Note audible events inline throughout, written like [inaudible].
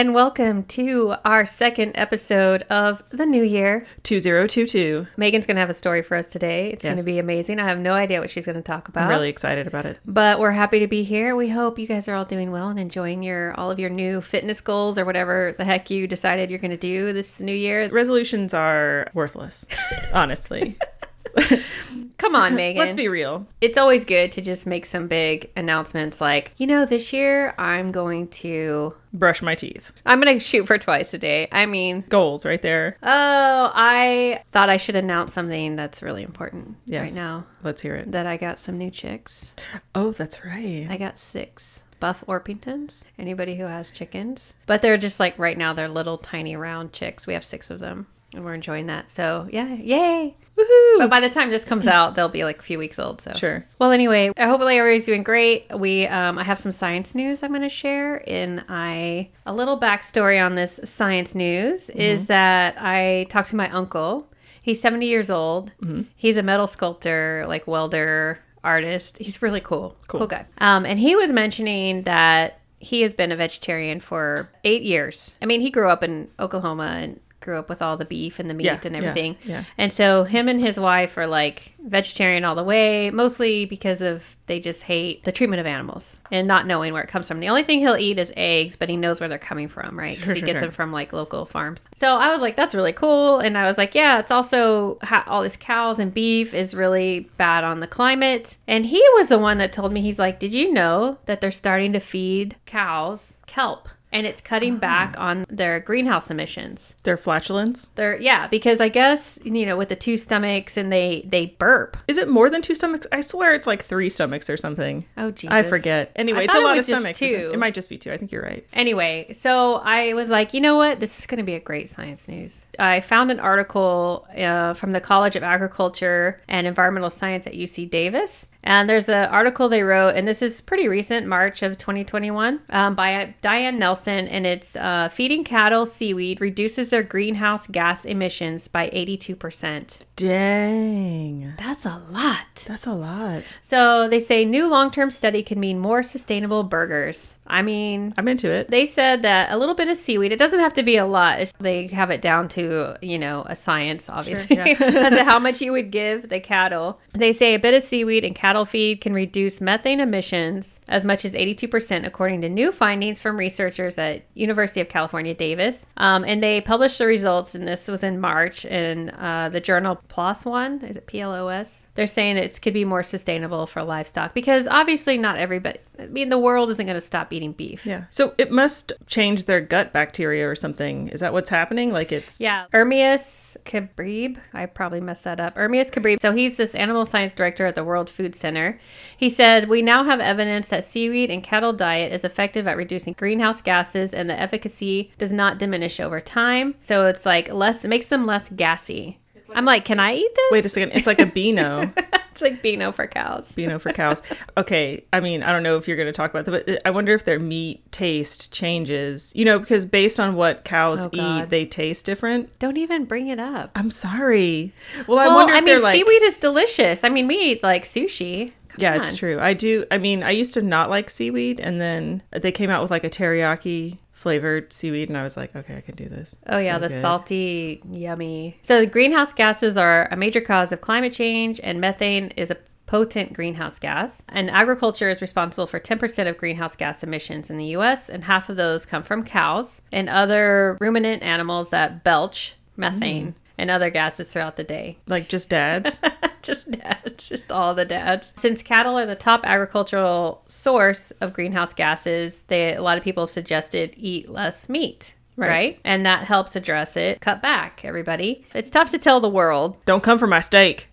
And welcome to our second episode of the new year. 2022. Megan's going to have a story for us today. It's going to be amazing. I have no idea what she's going to talk about. I'm really excited about it. But we're happy to be here. We hope you guys are all doing well and enjoying your all of your new fitness goals or whatever the heck you decided you're going to do this new year. Resolutions are worthless, honestly. [laughs] [laughs] Come on, [laughs] Megan. Let's be real. It's always good to just make some big announcements like, you know, this year I'm going to Brush my teeth. I'm going to shoot for twice a day. I mean, Goals right there. oh, I thought I should announce something that's really important Yes. right now Let's hear it. that I got some new chicks. Oh, that's right. I got six buff Orpingtons. Anybody who has chickens, but they're just like right now they're little tiny round chicks. We have six of them, and we're enjoying that. So yeah, yay! Woohoo! But by the time this comes out, they'll be like a few weeks old. So Sure. Well, anyway, I hope everybody's doing great. We um, I have some science news I'm going to share. And I a little backstory on this science news Mm-hmm. is that I talked to my uncle. He's 70 years old. Mm-hmm. He's a metal sculptor, like welder artist. He's really cool. Cool. Cool guy. Um, and he was mentioning that he has been a vegetarian for eight years. I mean, he grew up in Oklahoma and grew up with all the beef and the meat Yeah, and everything. yeah. And so him and his wife are like vegetarian all the way, mostly because of they just hate the treatment of animals and not knowing where it comes from. The only thing he'll eat is eggs, but he knows where they're coming from, right? Sure, he sure, gets sure. them from like local farms. So I was like, that's really cool. And I was like, yeah, it's also ha- all this cows and beef is really bad on the climate. And he was the one that told me, he's like, did you know that they're starting to feed cows kelp? And it's cutting back on their greenhouse emissions. Their flatulence. They're yeah, because I guess you know with the two stomachs and they they burp. Is it more than two stomachs? I swear it's like three stomachs or something. Oh Jesus, I forget. Anyway, I it's a thought it lot of stomachs. it? two. It might just be two. I think you're right. Anyway, so I was like, you know what? This is going to be a great science news. I found an article uh, from the College of Agriculture and Environmental Science at UC Davis. And there's an article they wrote, and this is pretty recent, March of 2021, um, by Diane Nelson, and it's uh, feeding cattle seaweed reduces their greenhouse gas emissions by 82%. Dang. That's a lot. That's a lot. So they say new long term study can mean more sustainable burgers. I mean, I'm into it. they said that a little bit of seaweed, it doesn't have to be a lot. They have it down to, you know, a science, obviously, yeah. [laughs] as to how [laughs] much you would give the cattle. They say a bit of seaweed in cattle feed can reduce methane emissions as much as 82%, according to new findings from researchers at University of California, Davis. Um, and they published the results, and this was in March in uh, the journal PLOS One. Is it PLOS? They're saying it could be more sustainable for livestock because obviously not everybody, I mean, the world isn't going to stop eating beef. Yeah. So it must change their gut bacteria or something. Is that what's happening? Like it's Yeah. Ermias Kebreab. I probably messed that up. Ermias Kebreab. So he's this animal science director at the World Food Center. He said, We now have evidence that seaweed and cattle diet is effective at reducing greenhouse gases and the efficacy does not diminish over time. So it's like less, it makes them less gassy. I'm like, can I eat this? Wait a second. It's like a Beano. [laughs] it's like Beano for cows. Beano for cows. Okay, I mean, I don't know if you're going to talk about that, but uh, I wonder if their meat taste changes. You know, because based on what cows Oh, eat, they taste different. Don't even bring it up. I'm sorry. Well, I well, wonder if I mean, like. seaweed is delicious. I mean, we eat like sushi. Come yeah, on. it's true. I do. I mean, I used to not like seaweed, and then they came out with like a teriyaki flavored seaweed, and I was like, okay, I can do this. Oh yeah, So the good. salty, yummy. So the greenhouse gases are a major cause of climate change, and methane is a potent greenhouse gas. And agriculture is responsible for 10% of greenhouse gas emissions in the US, and half of those come from cows and other ruminant animals that belch methane mm. And other gases throughout the day. [laughs] Like just dads. just dads, just all the dads. Since cattle are the top agricultural source of greenhouse gases, they a lot of people have suggested eat less meat. Right. Right. And that helps address it. Cut back, everybody. It's tough to tell the world, [laughs] don't come for my steak.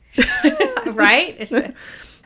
[laughs] right?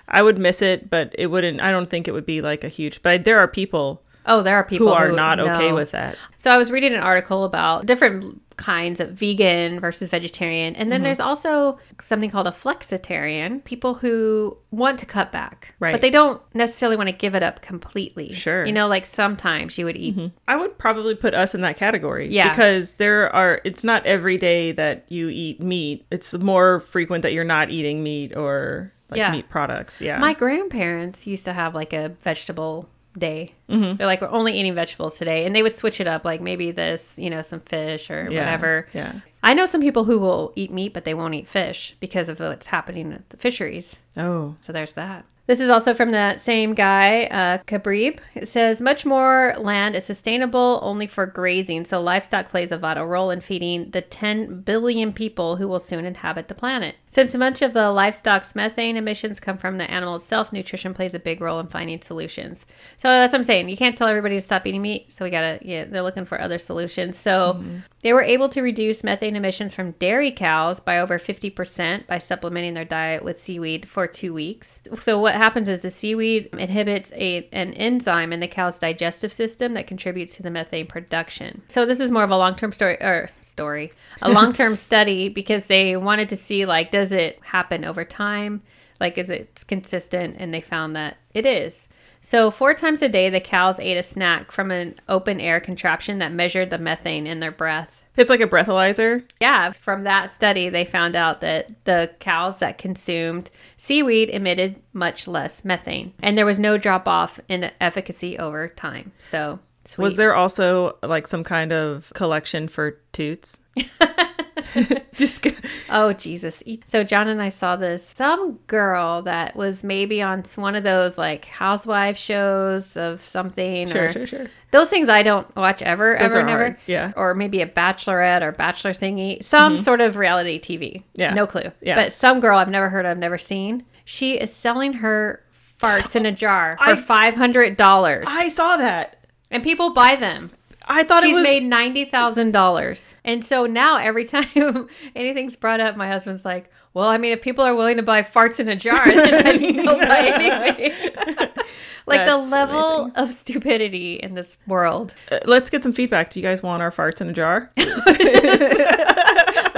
I would miss it, but it wouldn't. I don't think it would be like a huge. But there are people Oh, there are people who are not okay with that. So I was reading an article about different kinds of vegan versus vegetarian. And then Mm-hmm. there's also something called a flexitarian, people who want to cut back. Right. But they don't necessarily want to give it up completely. Sure. You know, like sometimes you would eat I would probably put us in that category. Yeah. Because there are, it's not every day that you eat meat. It's more frequent that you're not eating meat or like Yeah. meat products. Yeah. My grandparents used to have like a vegetable day. Mm-hmm. They're like, we're only eating vegetables today. And they would switch it up, like maybe this, you know, some fish or yeah. whatever. Yeah. I know some people who will eat meat, but they won't eat fish because of what's happening at the fisheries. Oh. So there's that. This is also from that same guy, uh, Kebreab. It says, much more land is sustainable only for grazing, so livestock plays a vital role in feeding the 10 billion people who will soon inhabit the planet. Since much of the livestock's methane emissions come from the animal itself, nutrition plays a big role in finding solutions. So that's what I'm saying. You can't tell everybody to stop eating meat, so we gotta, yeah, they're looking for other solutions. So they were able to reduce methane emissions from dairy cows by over 50% by supplementing their diet with seaweed for two weeks. So, what happens is the seaweed inhibits a, an enzyme in the cow's digestive system that contributes to the methane production. So, this is more of a long term story, or story, a [laughs] long term study because they wanted to see, like, does it happen over time? Like, is it consistent? And they found that it is. So, four times a day, the cows ate a snack from an open air contraption that measured the methane in their breath. It's like a breathalyzer. Yeah, from that study, they found out that the cows that consumed seaweed emitted much less methane, and there was no drop off in efficacy over time. So, sweet. Was there also like some kind of collection for toots? [laughs] [laughs] Just Oh Jesus! So John and I saw this some girl that was maybe on one of those like housewife shows of something. sure, or, sure, sure. Those things I don't watch ever, Those ever, never. hard, yeah. Or maybe a bachelorette or bachelor thingy. Some sort of reality TV. Mm-hmm. Yeah. No clue. Yeah. But some girl I've never heard of, never seen. She is selling her farts in a jar [laughs] for five hundred dollars, I saw that. and people buy them. I thought She's it was She's made ninety thousand dollars, and so now every [laughs] time anything's brought up, my husband's like, "Well, I mean, if people are willing to buy farts in a jar, [laughs] then I mean, they'll buy anyway." [laughs] like the level amazing. of stupidity in this world. Uh, let's get some feedback. Do you guys want our farts in a jar?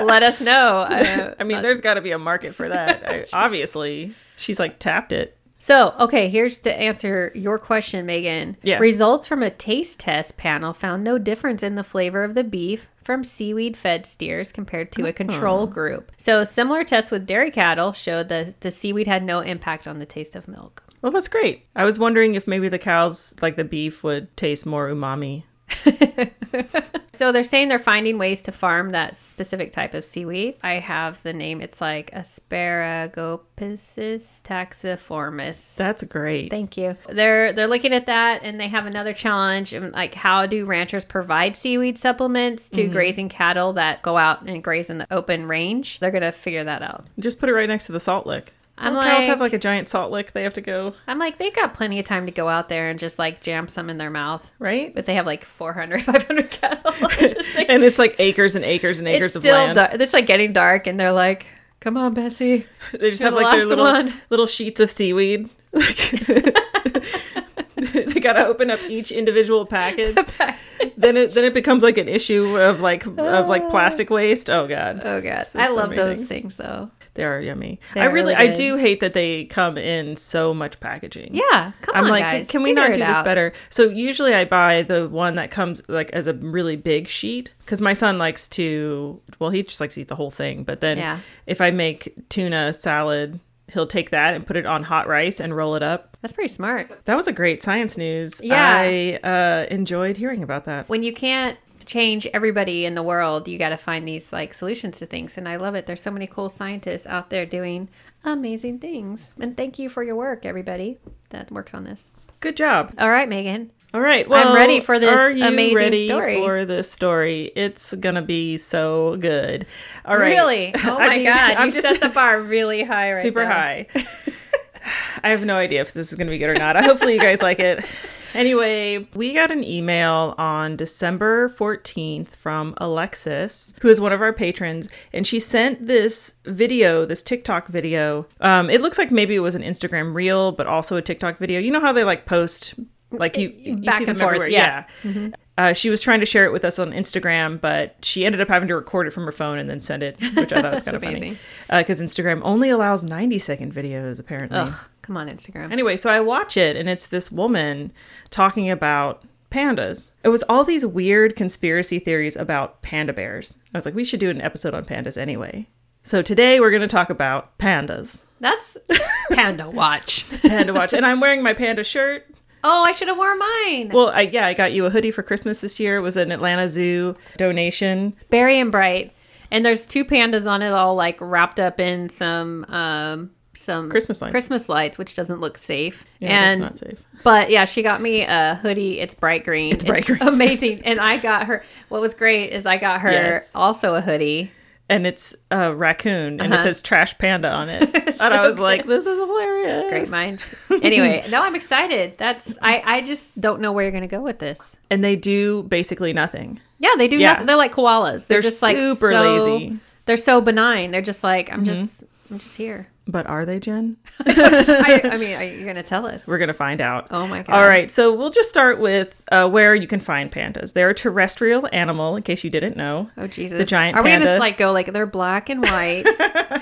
Let us know. Uh, I mean, there's got to be a market for that. I, obviously, she's like tapped it. So, okay, here's to answer your question, Megan. Yes. Results from a taste test panel found no difference in the flavor of the beef from seaweed fed steers compared to a uh-huh. control group. So, similar tests with dairy cattle showed that the seaweed had no impact on the taste of milk. Well, that's great. I was wondering if maybe the cows, like the beef, would taste more umami. [laughs] [laughs] So, they're saying they're finding ways to farm that specific type of seaweed. I have the name, it's like Asparagopsis taxiformis. That's great. Thank you. They're they're looking at that, and they have another challenge. um, Like, how do ranchers provide seaweed supplements to grazing cattle that go out and graze in the open range? They're gonna figure that out. Just put it right next to the salt lick. I'm Don't cows like- have like a giant salt lick they have to go, I'm like, they've got plenty of time to go out there and just like jam some in their mouth. right? But they have like 400, [laughs] 500 cattle. [laughs] It's [laughs] like- and it's like acres and acres and acres it's of still land. dark. It's like getting dark, and they're like, "Come on, Bessie." They just You're have the like their little one. little sheets of seaweed. they gotta open up each individual package. then it then it becomes like an issue of like of like ah. plastic waste. Oh god, Oh god, I so love many those things though. They are yummy. They I are really, really I do hate that they come in so much packaging. Yeah, come I'm on, like, guys. can we not do this out. better? So usually I buy the one that comes like as a really big sheet because my son likes to. Well, he just likes to eat the whole thing. But then Yeah. if I make tuna salad, he'll take that and put it on hot rice and roll it up. That's pretty smart. That was a great science news. Yeah. I uh, enjoyed hearing about that. when you can't change everybody in the world, you got to find these like solutions to things. And I love it. There's so many cool scientists out there doing amazing things. And thank you for your work, everybody that works on this. Good job. All right, Megan. All right. Well, I'm ready for this are you amazing ready story. For this story, it's gonna be so good. All right. Really? [laughs] Oh I my mean, God. [laughs] I'm You just set the bar really high right super now. high. [laughs] I have no idea if this is to be good or not. Hopefully, you guys like it. Anyway, we got an email on December 14th from Alexis, who is one of our patrons, and she sent this video, this TikTok video. Um, it looks like maybe it was an Instagram reel, but also a TikTok video. You know how they like post Like you, you Back and forth, everywhere. yeah. Mm-hmm. Uh, she was trying to share it with us on Instagram, but she ended up having to record it from her phone and then send it, which I thought was [laughs] kind of funny. Because Instagram only allows 90 second videos, apparently. Ugh, come on, Instagram. Anyway, so I watch it and it's this woman talking about pandas. It was all these weird conspiracy theories about panda bears. I was like, we should do an episode on pandas anyway. So today we're going to talk about pandas. That's [laughs] Panda Watch. Panda watch. and I'm wearing my panda shirt. Oh, I should have worn mine. Well, I, yeah, I got you a hoodie for Christmas this year. It was an Atlanta Zoo donation. Berry and bright. And there's two pandas on it all like wrapped up in some um some Christmas lights. Christmas lights, which doesn't look safe. Yeah, and that's not safe. But yeah, she got me a hoodie. It's bright green. It's bright green. Amazing. And I got her. What was great is I got her Yes. also a hoodie. And it's a raccoon and it Uh-huh. says trash panda on it. [laughs] and I was like, this is hilarious. Great minds. [laughs] Anyway, no, I'm excited. That's I. I just don't know where you're gonna go with this. And they do basically nothing. Yeah, they do. Yeah. Nothing. They're like koalas. They're, They're just like super so- lazy. Mm-hmm. They're so benign. They're just like I'm just. I'm just here. But are they, Jen? [laughs] [laughs] I, I mean, are you gonna tell us? We're going to find out. Oh my God. All right. So we'll just start with uh, where you can find pandas. They're a terrestrial animal, in case you didn't know. Oh Jesus! The giant Are we gonna like go like they're black and white?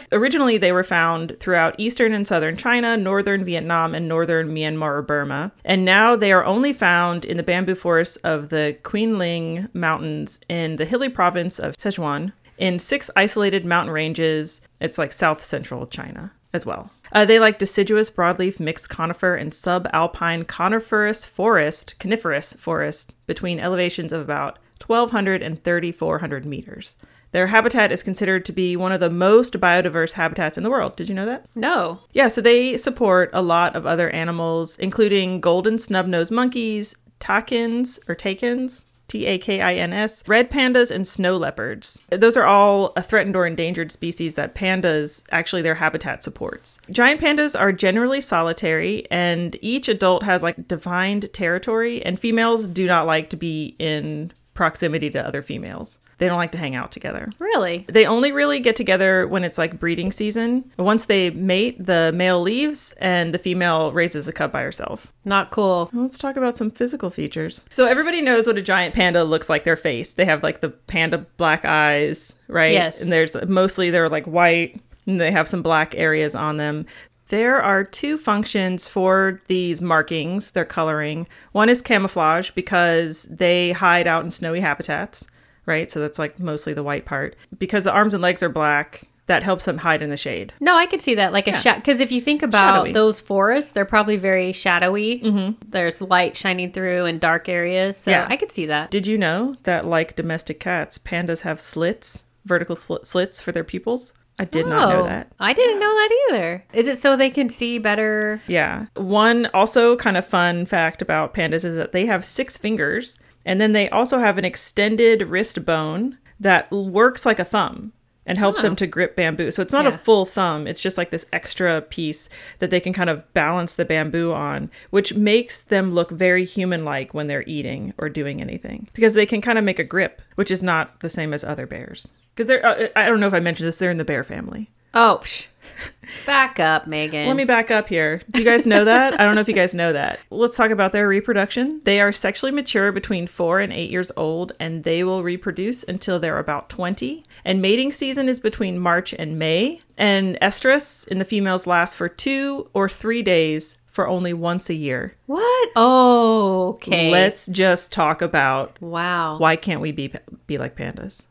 [laughs] Originally, they were found throughout eastern and southern China, northern Vietnam, and northern Myanmar or Burma. And now they are only found in the bamboo forests of the Qinling Mountains in the hilly province of Sichuan, in six isolated mountain ranges. It's like south central China as well. Uh, they like deciduous broadleaf mixed conifer and subalpine coniferous forest, coniferous forest between elevations of about 1200 and 3400 meters. Their habitat is considered to be one of the most biodiverse habitats in the world. Did you know that? no. Yeah, so they support a lot of other animals, including golden snub-nosed monkeys, takins or takins, T A K I N S, red pandas, and snow leopards. Those are all a threatened or endangered species that pandas actually their habitat supports. Giant pandas are generally solitary, and each adult has like defined territory, and females do not like to be in proximity to other females. They don't like to hang out together. Really? They only really get together when it's like breeding season. Once they mate, the male leaves and the female raises a cub by herself. Not cool. Let's talk about some physical features. So everybody knows what a giant panda looks like their face. They have like the panda black eyes, right? Yes. And there's mostly they're like white and they have some black areas on them. There are two functions for these markings, their coloring. One is camouflage because they hide out in snowy habitats, right? So that's like mostly the white part. Because the arms and legs are black, that helps them hide in the shade. No, I could see that like a shot because if you think about Shadowy. those forests, they're probably very shadowy. Mm-hmm. There's light shining through in dark areas, so Yeah. I could see that. Did you know that, like domestic cats, pandas have slits, vertical split slits for their pupils? I did not know Oh, that. I didn't know that either. Is it so they can see better? Yeah. One also kind of fun fact about pandas is that they have six fingers, and then they also have an extended wrist bone that works like a thumb and helps them to grip bamboo. So it's not a full thumb, it's just like this extra piece that they can kind of balance the bamboo on, which makes them look very human like when they're eating or doing anything because they can kind of make a grip, which is not the same as other bears. Because they're, uh, I don't know if I mentioned this, they're in the bear family. Oh, psh. [laughs] back up, Megan. Let me back up here. Do you guys know that? I don't know if you guys know that. Let's talk about their reproduction. They are sexually mature between four and eight years old, and they will reproduce until they're about 20. And mating season is between March and May. And estrus in the females lasts for two or three days for only once a year. what? Oh, okay. Let's just talk about Wow. why can't we be be like pandas?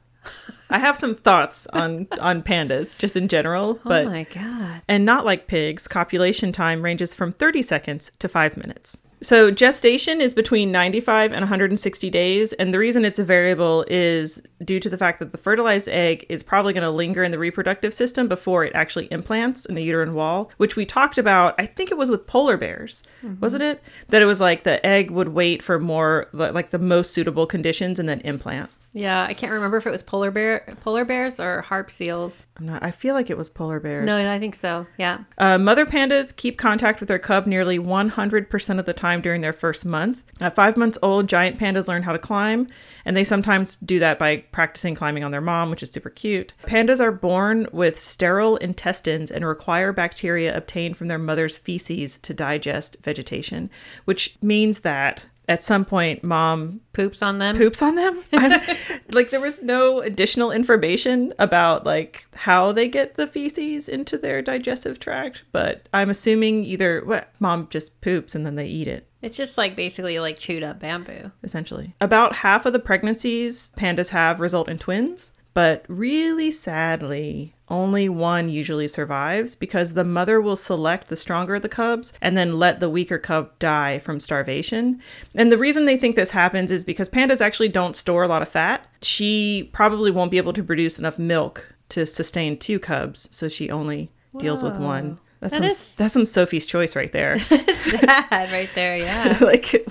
I have some thoughts on on pandas just in general, oh but oh my god. and not like pigs, copulation time ranges from 30 seconds to 5 minutes. So, gestation is between 95 and 160 days, and the reason it's a variable is due to the fact that the fertilized egg is probably going to linger in the reproductive system before it actually implants in the uterine wall, which we talked about. I think it was with polar bears, mm-hmm. wasn't it? That it was like the egg would wait for more, like the most suitable conditions and then implant. Yeah, I can't remember if it was polar bear, polar bears or harp seals. I'm not, I feel like it was polar bears. No, I think so. Yeah. Uh, mother pandas keep contact with their cub nearly 100% of the time during their first month. At five months old, giant pandas learn how to climb, and they sometimes do that by practicing climbing on their mom, which is super cute. Pandas are born with sterile intestines and require bacteria obtained from their mother's feces to digest vegetation, which means that at some point, mom Poops on them. poops on them. [laughs] Like there was no additional information about like how they get the feces into their digestive tract, but I'm assuming either what mom just poops and then they eat it. It's just like basically like chewed up bamboo. Essentially, about half of the pregnancies pandas have result in twins, but really sadly, only one usually survives because the mother will select the stronger of the cubs and then let the weaker cub die from starvation. And the reason they think this happens is because pandas actually don't store a lot of fat. She probably won't be able to produce enough milk to sustain two cubs, so she only deals with one. That's That some is- that's some Sophie's choice right there. [laughs] Sad right there. [laughs] Yeah. like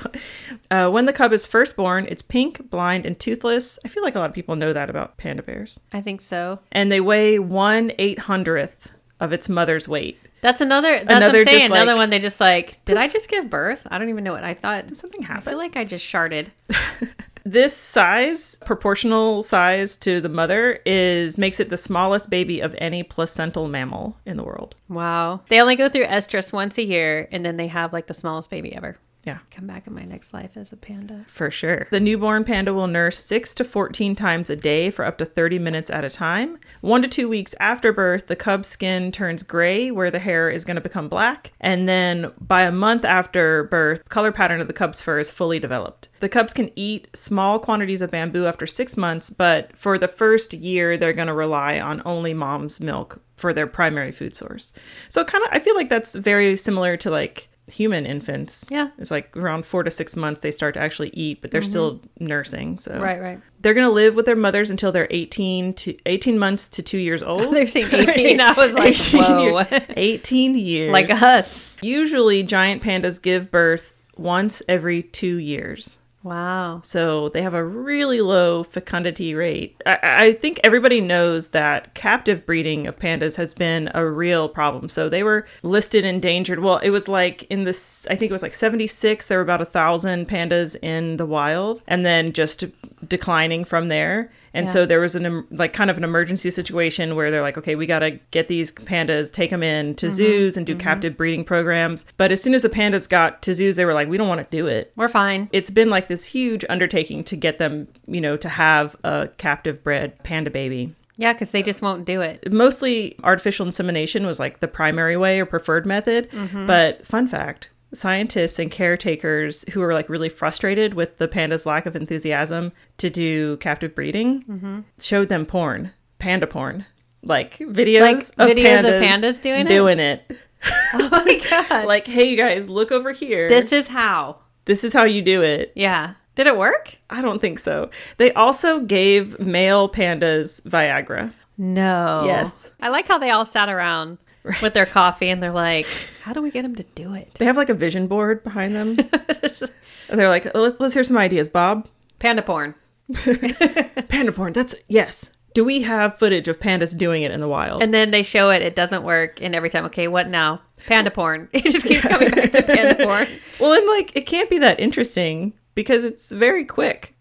uh, when the cub is first born, it's pink, blind, and toothless. I feel like a lot of people know that about panda bears. I think so. And they weigh one eight hundredth of its mother's weight. That's another. That's Another what I'm saying. just, another like- one. They just like. Did I just give birth? I don't even know what I thought. Did something I feel like I just sharted. [laughs] This size, proportional size to the mother, is makes it the smallest baby of any placental mammal in the world. Wow. They only go through estrus once a year, and then they have like the smallest baby ever. Yeah. Come back in my next life as a panda. For sure. The newborn panda will nurse 6 to 14 times a day for up to 30 minutes at a time. One to two weeks after birth, the cub's skin turns gray, where the hair is going to become black. And then by a month after birth, color pattern of the cub's fur is fully developed. The cubs can eat small quantities of bamboo after six months, but for the first year, they're going to rely on only mom's milk for their primary food source. So, kind of, I feel like that's very similar to like human infants. Yeah. It's like around four to six months they start to actually eat, but they're still mm-hmm. nursing. So Right, right. they're gonna live with their mothers until they're eighteen to eighteen months to two years [laughs] old. They're saying [laughs] 18. I was like, 18 whoa. years. [laughs] Eighteen years. like us. usually giant pandas give birth once every two years. Wow. So they have a really low fecundity rate. I, I think everybody knows that captive breeding of pandas has been a real problem. So they were listed endangered. Well, it was like in this, I think it was like 76, there were about a thousand pandas in the wild and then just declining from there. And Yeah. so there was an like kind of an emergency situation where they're like, okay, we got to get these pandas, take them in to mm-hmm. zoos and do mm-hmm. captive breeding programs. But as soon as the pandas got to zoos, they were like, we don't want to do it We're fine. it's been like this huge undertaking to get them, you know, to have a captive bred panda baby. Yeah, because they just won't do it. Mostly artificial insemination was like the primary way or preferred method. Mm-hmm. But fun fact scientists and caretakers who were like really frustrated with the panda's lack of enthusiasm to do captive breeding mm-hmm. showed them porn, panda porn, like videos, Like of, videos pandas of pandas doing it? doing it. [laughs] Oh my [laughs] God. like, hey, you guys, look over here. this is how. this is how you do it. Yeah. Did it work? I don't think so. They also gave male pandas Viagra. No. Yes. I like how they all sat around with their coffee and they're like, how do we get him to do it? They have like a vision board behind them. And [laughs] they're like, let's, let's hear some ideas, Bob. Panda porn. [laughs] Panda porn. That's yes. Do we have footage of pandas doing it in the wild? And then they show it, it doesn't work. And every time, okay, what now? Panda porn. [laughs] It just keeps coming back to panda porn. well, and like it can't be that interesting because it's very quick.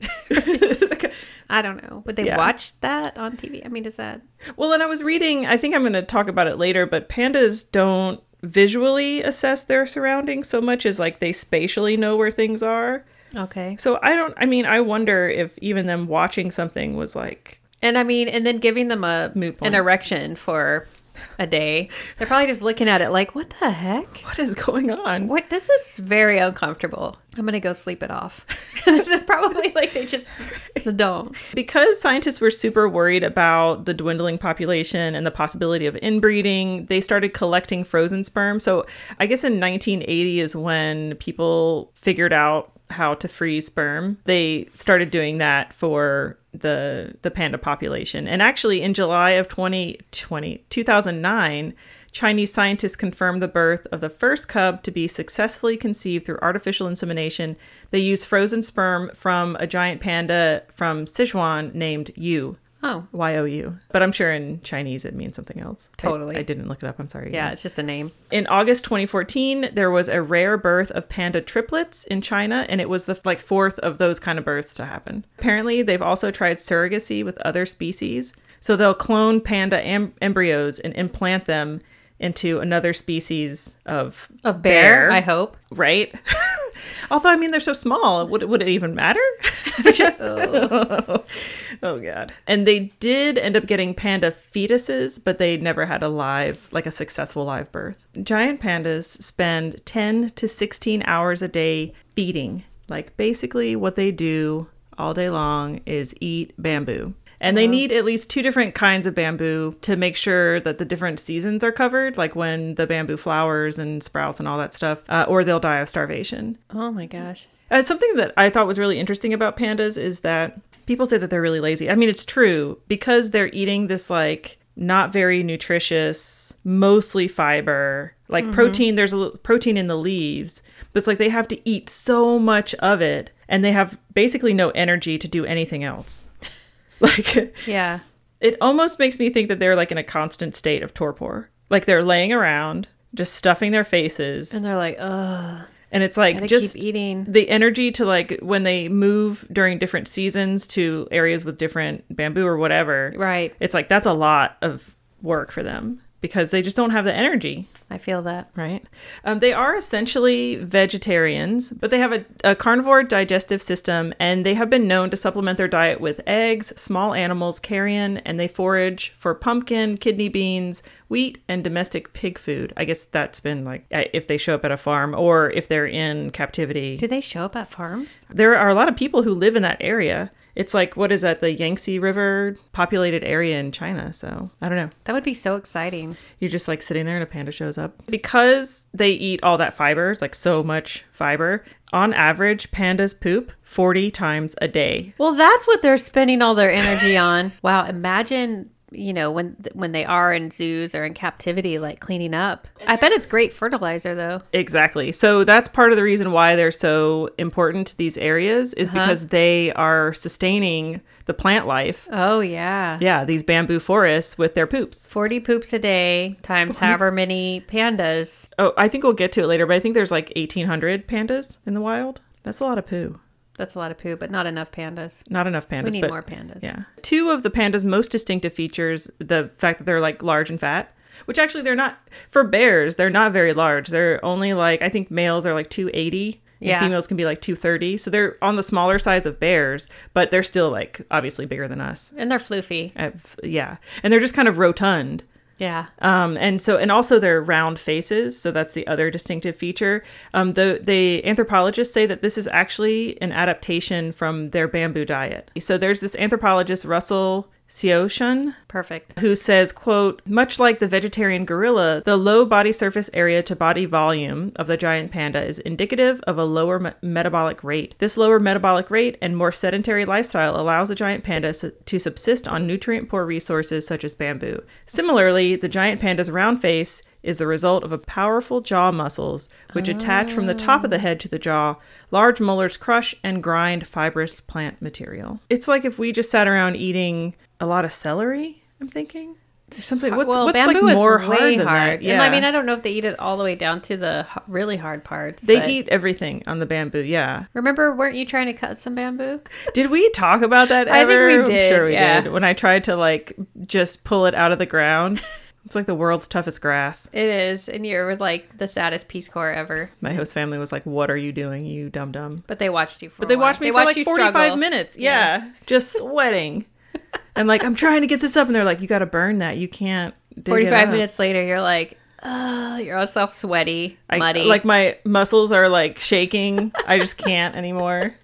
I don't know. Would they Yeah. watch that on TV? I mean, is that. Well, and I was reading, I think I'm going to talk about it later, but pandas don't visually assess their surroundings so much as like they spatially know where things are. Okay. So I don't, I mean, I wonder if even them watching something was like, And I mean, and then giving them a an erection for a day. They're probably just looking at it like, what the heck? what is going on? What? This is very uncomfortable. I'm gonna go sleep it off. [laughs] this is probably like they just don't. Because scientists were super worried about the dwindling population and the possibility of inbreeding, they started collecting frozen sperm. So I guess in 1980 is when people figured out how to freeze sperm. They started doing that for the the panda population. And actually in July of 2020 2009, Chinese scientists confirmed the birth of the first cub to be successfully conceived through artificial insemination. They used frozen sperm from a giant panda from Sichuan named Yu. Oh, Y O U. But I'm sure in Chinese it means something else. Totally. I, didn't look it up. I'm sorry. yeah, guys. it's just a name. In August 2014, there was a rare birth of panda triplets in China, and it was the like fourth of those kind of births to happen. Apparently, they've also tried surrogacy with other species. So they'll clone panda em- embryos and implant them into another species of Of bear, I hope. right? [laughs] Although I mean they're so small, would would it even matter? [laughs] [laughs] oh god. And they did end up getting panda fetuses, but they never had a live like a successful live birth. Giant pandas spend 10 to 16 hours a day feeding. Like basically what they do all day long is eat bamboo. And they need at least two different kinds of bamboo to make sure that the different seasons are covered, like when the bamboo flowers and sprouts and all that stuff, uh, or they'll die of starvation. Oh my gosh. Uh, something that I thought was really interesting about pandas is that people say that they're really lazy. I mean, it's true because they're eating this like not very nutritious, mostly fiber, like protein. There's a protein in the leaves, but it's like they have to eat so much of it, and they have basically no energy to do anything else. [laughs] like Yeah. it almost makes me think that they're like in a constant state of torpor. Like they're laying around, just stuffing their faces, And they're like, ugh, and it's like just eating. the energy to like when they move during different seasons to areas with different bamboo or whatever. Right. It's like that's a lot of work for them because they just don't have the energy, I feel that. right? Um, they are essentially vegetarians, but they have a, a carnivore digestive system and they have been known to supplement their diet with eggs, small animals, carrion, and they forage for pumpkin, kidney beans, wheat, and domestic pig food. I guess that's been like uh, if they show up at a farm or if they're in captivity. Do they show up at farms? There are a lot of people who live in that area. It's like what is that the Yangtze River populated area in China. So I don't know. That would be so exciting. You're just like sitting there and a panda shows up because they eat all that fiber. It's like so much fiber. On average, pandas poop 40 times a day. Well, that's what they're spending all their energy on. Wow, imagine, you know, when when they are in zoos or in captivity like cleaning up. I bet it's great fertilizer though. Exactly. So that's part of the reason why they're so important to these areas is uh-huh. because they are sustaining the plant life. Oh yeah. Yeah, these bamboo forests with their poops. 40 poops a day times however many pandas. Oh, I think we'll get to it later, but I think there's like 1,800 pandas in the wild. That's a lot of poo. That's a lot of poo, but not enough pandas. Not enough pandas. We need but more pandas. Yeah. Two of the pandas' most distinctive features, the fact that they're like large and fat, which actually they're not for bears, they're not very large. They're only like I think males are like 280 and Yeah. females can be like 230. So they're on the smaller size of bears, but they're still like obviously bigger than us. And they're floofy. Uh, yeah. And they're just kind of rotund. Yeah. Um, and so, and also their round faces. So that's the other distinctive feature. Um, the the anthropologists say that this is actually an adaptation from their bamboo diet. So there's this anthropologist Russell Ciochon Perfect. who says, quote, much like the vegetarian gorilla, the low body surface area to body volume of the giant panda is indicative of a lower me- metabolic rate. This lower metabolic rate and more sedentary lifestyle allows the giant panda s- to subsist on nutrient poor resources such as bamboo. Similarly, the giant panda's round face is the result of a powerful jaw muscles which attach from the top of the head to the jaw. Large molars crush and grind fibrous plant material. It's like if we just sat around eating a lot of celery, I'm thinking. Something what's well, what's bamboo like is more way hard than hard. that? Yeah. And I mean, I don't know if they eat it all the way down to the really hard parts. they eat everything on the bamboo, yeah. Remember, weren't you trying to cut some bamboo? Did we talk about that I think ever? we I'm did, sure we yeah. did. When I tried to like just pull it out of the ground. [laughs] it's like the world's toughest grass. It is, and you're like the saddest Peace Corps ever. My host family was like, "What are you doing, you dum dum?" But they watched you for. But they watched me They for watched like 45 struggle. minutes. Yeah. Just sweating. And like, I'm trying to get this up. And they're like, you got to burn that. You can't. Forty-five up." minutes later, you're like, Ugh, you're all self sweaty, I, muddy. Like, my muscles are like shaking. I just can't anymore.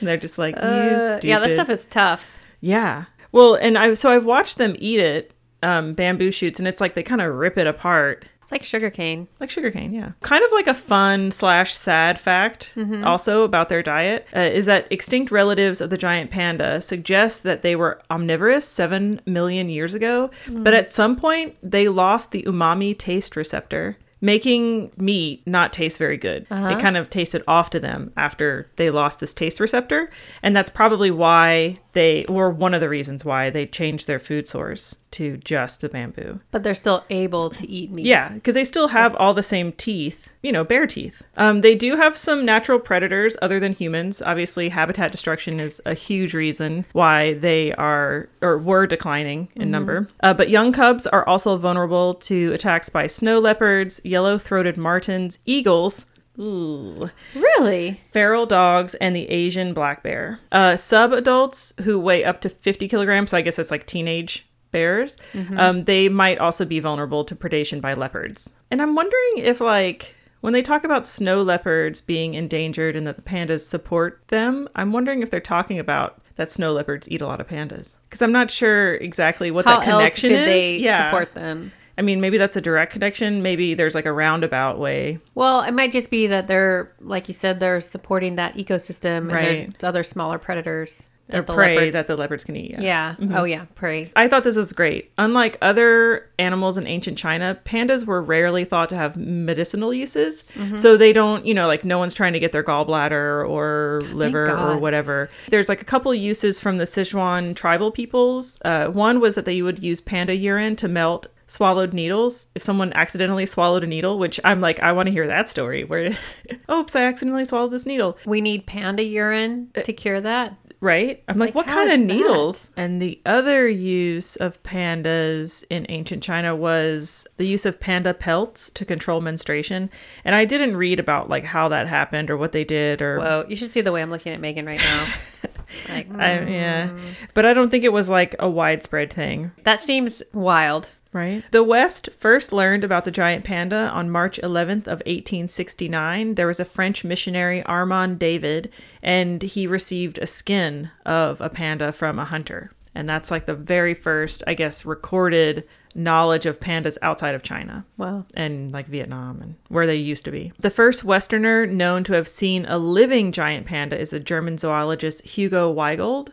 And they're just like, you Uh, stupid. yeah, that stuff is tough. Yeah. Well, and I so I've watched them eat it, um, bamboo shoots, and it's like they kind of rip it apart. Like sugarcane. like sugarcane yeah. Kind of like a fun slash sad fact mm-hmm. also about their diet uh, is that extinct relatives of the giant panda suggest that they were omnivorous 7 million years ago mm. but at some point they lost the umami taste receptor making meat not taste very good. It uh-huh. kind of tasted off to them after they lost this taste receptor and that's probably why they were one of the reasons why they changed their food source to just the bamboo But they're still able to eat meat. yeah, because they still have all the same teeth, you know, bear teeth. Um, they do have some natural predators other than humans. Obviously, habitat destruction is a huge reason why they are or were declining in number. Uh, but young cubs are also vulnerable to attacks by snow leopards, yellow throated martens, eagles. Ooh Really? feral dogs and the Asian black bear. Uh, sub adults who weigh up to 50 kilograms, so I guess that's like teenage bears, um, they might also be vulnerable to predation by leopards. And I'm wondering if, like, when they talk about snow leopards being endangered and that the pandas support them, I'm wondering if they're talking about that snow leopards eat a lot of pandas. Because I'm not sure exactly what How that else connection could is. they yeah. support them? I mean, maybe that's a direct connection. Maybe there's like a roundabout way. Well, it might just be that they're, like you said, they're supporting that ecosystem and Right. there's other smaller predators. Or the prey leopards- that the leopards can eat. Yeah. Oh, yeah. Prey. I thought this was great. Unlike other animals in ancient China, pandas were rarely thought to have medicinal uses. Mm-hmm. So they don't, you know, like no one's trying to get their gallbladder or liver or whatever. There's like a couple uses from the Sichuan tribal peoples. Uh, one was that they would use panda urine to melt swallowed needles if someone accidentally swallowed a needle which i'm like i want to hear that story where [laughs] oops i accidentally swallowed this needle We need panda urine to cure that. right? I'm like, Like, what kind of that? needles? And the other use of pandas in ancient China was the use of panda pelts to control menstruation. And I didn't read about like how that happened or what they did or Whoa. You should see the way I'm looking at Megan right now. [laughs] like, I, yeah. Mm. But I don't think it was like a widespread thing. that seems wild. Right. The West first learned about the giant panda on March 11th of 1869. There was a French missionary, Armand David, and he received a skin of a panda from a hunter. And that's like the very first, I guess, recorded knowledge of pandas outside of China Wow. and like Vietnam and where they used to be. The first Westerner known to have seen a living giant panda is the German zoologist Hugo Weigold,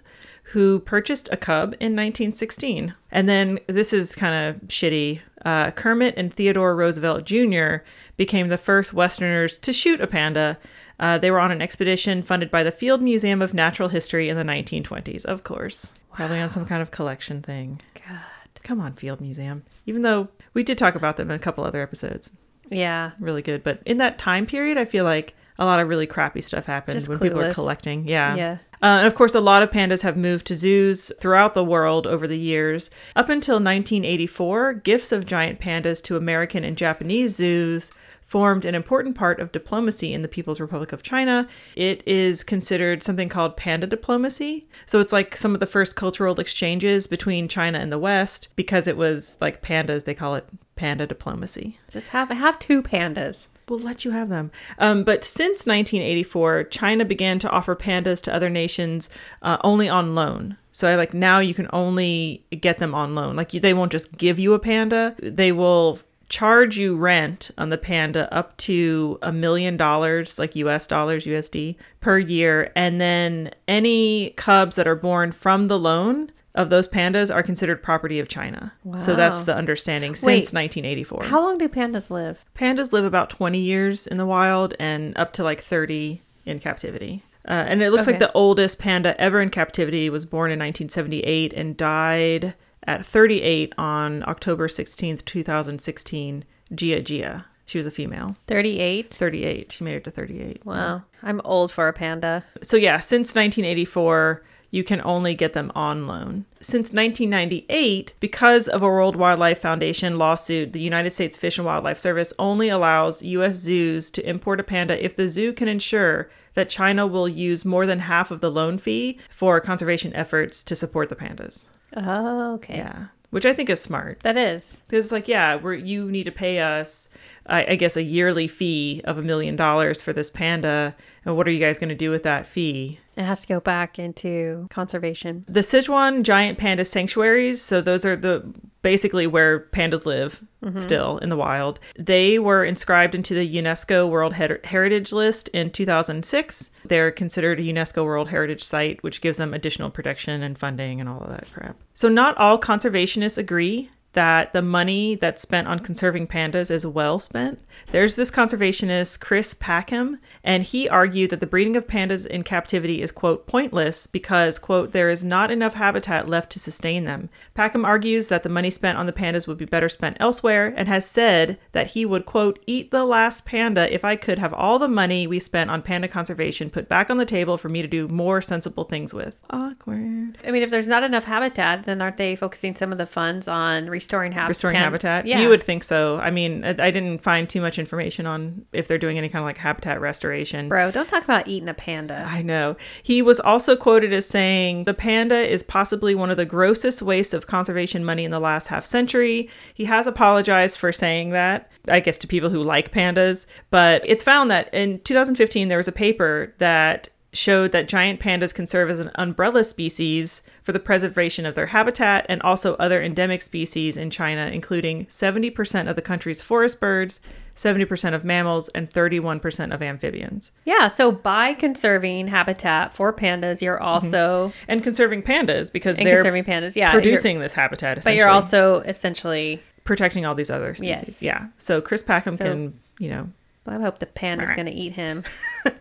who purchased a cub in 1916. And then this is kind of shitty. Uh, Kermit and Theodore Roosevelt Jr. became the first Westerners to shoot a panda. Uh, they were on an expedition funded by the Field Museum of Natural History in the 1920s, of course. Probably on some kind of collection thing. God. Come on, Field Museum. Even though we did talk about them in a couple other episodes. Yeah. Really good. But in that time period, I feel like a lot of really crappy stuff happened Just when people were collecting. Yeah. Yeah. Uh, and of course, a lot of pandas have moved to zoos throughout the world over the years. Up until 1984, gifts of giant pandas to American and Japanese zoos formed an important part of diplomacy in the People's Republic of China. It is considered something called panda diplomacy. So it's like some of the first cultural exchanges between China and the West. Because it was like pandas, they call it panda diplomacy. Just have have two pandas. We'll let you have them. Um, but since 1984, China began to offer pandas to other nations uh, only on loan. So I like now you can only get them on loan. Like they won't just give you a panda. They will charge you rent on the panda up to a million dollars, like US dollars, USD per year. And then any cubs that are born from the loan of those pandas are considered property of China. So that's the understanding since Wait, 1984. How long do pandas live? Pandas live about 20 years in the wild and up to like 30 in captivity. Uh, and it looks like the oldest panda ever in captivity was born in 1978 and died at 38 on October 16th, 2016. Jia Jia. She was a female. 38. 38. She made it to 38. Wow. I'm old for a panda. So yeah, since 1984, you can only get them on loan. Since 1998, because of a World Wildlife Foundation lawsuit, the United States Fish and Wildlife Service only allows US zoos to import a panda if the zoo can ensure that China will use more than half of the loan fee for conservation efforts to support the pandas. Oh, okay. Yeah. Which I think is smart. That is. Because it's like, yeah, we're, you need to pay us, I, I guess, a yearly fee of a million dollars for this panda. And what are you guys going to do with that fee? It has to go back into conservation. The Sichuan giant panda sanctuaries, so those are the basically where pandas live mm-hmm. still in the wild. They were inscribed into the UNESCO World Her- Heritage List in 2006. They're considered a UNESCO World Heritage Site, which gives them additional protection and funding and all of that crap. So, not all conservationists agree that the money that's spent on conserving pandas is well spent. There's this conservationist, Chris Packham, and he argued that the breeding of pandas in captivity is, quote, pointless because, quote, there is not enough habitat left to sustain them. Packham argues that the money spent on the pandas would be better spent elsewhere and has said that he would, quote, eat the last panda if I could have all the money we spent on panda conservation put back on the table for me to do more sensible things with. Awkward. I mean, if there's not enough habitat, then aren't they focusing some of the funds on restoring habitat? restoring habitat Yeah. you would think so i mean I, I didn't find too much information on if they're doing any kind of like habitat restoration Bro, don't talk about eating a panda. I know. He was also quoted as saying, The panda is possibly one of the grossest wastes of conservation money in the last half century. He has apologized for saying that, I guess to people who like pandas. But it's found that in 2015, there was a paper that showed that giant pandas can serve as an umbrella species for the preservation of their habitat and also other endemic species in China, including 70% of the country's forest birds, 70% of mammals, and 31% of amphibians. Yeah, so by conserving habitat for pandas, you're mm-hmm. also and conserving pandas because they're conserving pandas. Yeah, producing this habitat. but you're also essentially. protecting all these other species. Yes. Yeah. So Chris Packham So- can, you know, I hope the panda's going to eat him. [laughs]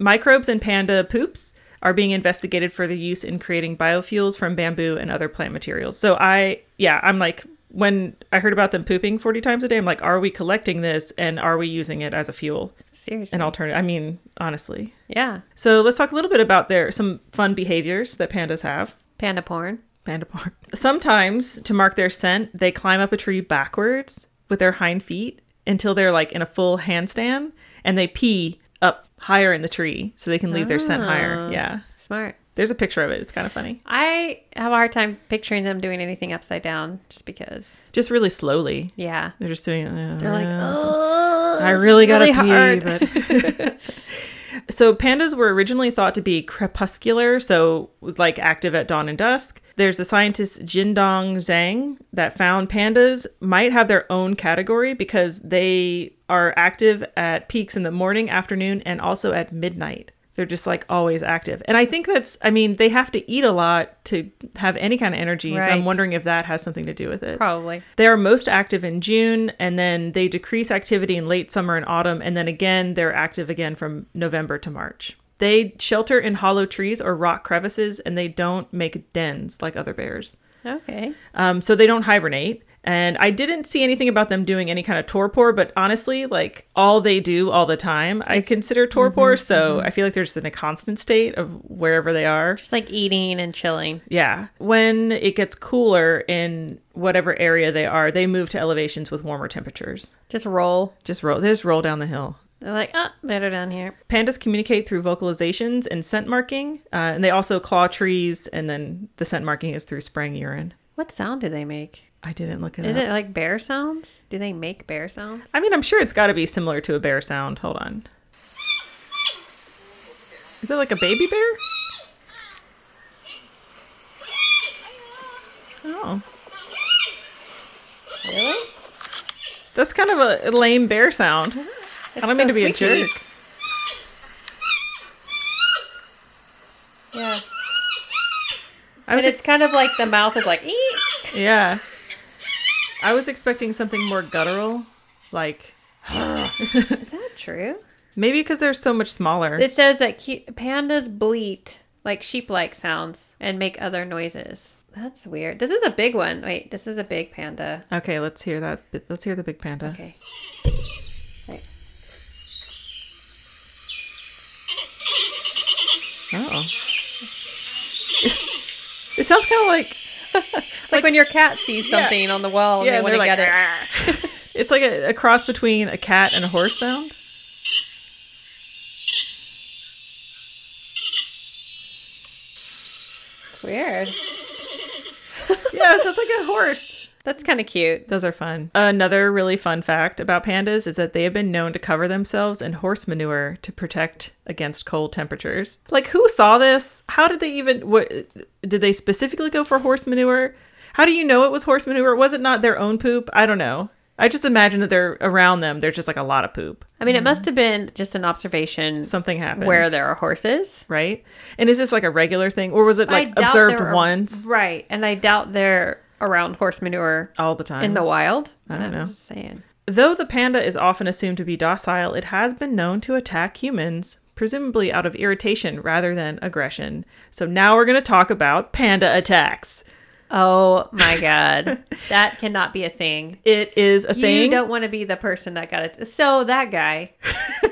microbes in panda poops are being investigated for their use in creating biofuels from bamboo and other plant materials. So I, yeah, I'm like. When I heard about them pooping 40 times a day, I'm like, are we collecting this and are we using it as a fuel? Seriously. An alternative. I mean, honestly. yeah, So let's talk a little bit about their some fun behaviors that pandas have. panda porn. Panda porn. Sometimes, to mark their scent, they climb up a tree backwards with their hind feet until they're like in a full handstand and they pee higher in the tree so they can leave their scent higher. Ah. Yeah. Smart. There's a picture of it. It's kind of funny. I have a hard time picturing them doing anything upside down just because. Just really slowly. Yeah. They're just doing it. They're like, oh, I really gotta pee, but [laughs] [laughs] so pandas were originally thought to be crepuscular, so like active at dawn and dusk. There's the scientist Jindong Zhang that found pandas might have their own category because they are active at peaks in the morning, afternoon, and also at midnight. They're just like always active. And I think that's, I mean, they have to eat a lot to have any kind of energy. So I'm wondering if that has something to do with it. Probably. They are most active in June, and then they decrease activity in late summer and autumn, and then again, they're active again from November to March. They shelter in hollow trees or rock crevices, and they don't make dens like other bears. Okay. Um, so they don't hibernate. And I didn't see anything about them doing any kind of torpor, but honestly, like all they do all the time, I consider torpor. so I feel like they're just in a constant state of wherever they are. Just like eating and chilling. Yeah. When it gets cooler in whatever area they are, they move to elevations with warmer temperatures. Just roll. Just roll, they just roll down the hill. They're like, oh, better down here. Pandas communicate through vocalizations and scent marking, uh, and they also claw trees, and then the scent marking is through spraying urine. What sound do they make? I didn't look at it Is up. it like bear sounds? Do they make bear sounds? I mean, I'm sure it's got to be similar to a bear sound. Hold on. Is it like a baby bear? Oh, Really? that's kind of a lame bear sound. I don't mean to be a jerk. Yeah. I was And it's ex- kind of like the mouth is like, eek. yeah. I was expecting something more guttural, like [laughs] Is that true? maybe because they're so much smaller. It says that cu- pandas bleat like sheep-like sounds and make other noises. That's weird. This is a big one. Wait, this is a big panda. okay, let's hear that. Let's hear the big panda. Okay. Wait. Oh, it's, it sounds kind of like It's like, when your cat sees something on the wall and they want to they're get it. "Ah." [laughs] it's like a, a cross between a cat and a horse sound. It's weird. Yeah, it sounds like a horse. That's kind of cute. Those are fun. Another really fun fact about pandas is that they have been known to cover themselves in horse manure to protect against cold temperatures. Like, who saw this? How did they even? What did they specifically go for horse manure? How do you know it was horse manure? Was it not their own poop? I don't know. I just imagine that they're around them. There's just like a lot of poop. I mean, it must have been just an observation Something happened. where there are horses. right? And is this like a regular thing, or was it like observed once Right. And I doubt they're around horse manure all the time? in the wild. I don't I'm know. just saying. Though the panda is often assumed to be docile, it has been known to attack humans, presumably out of irritation rather than aggression. So now we're going to talk about panda attacks. Oh my god, [laughs] that cannot be a thing. It is a You thing. You don't want to be the person that got it. So that guy,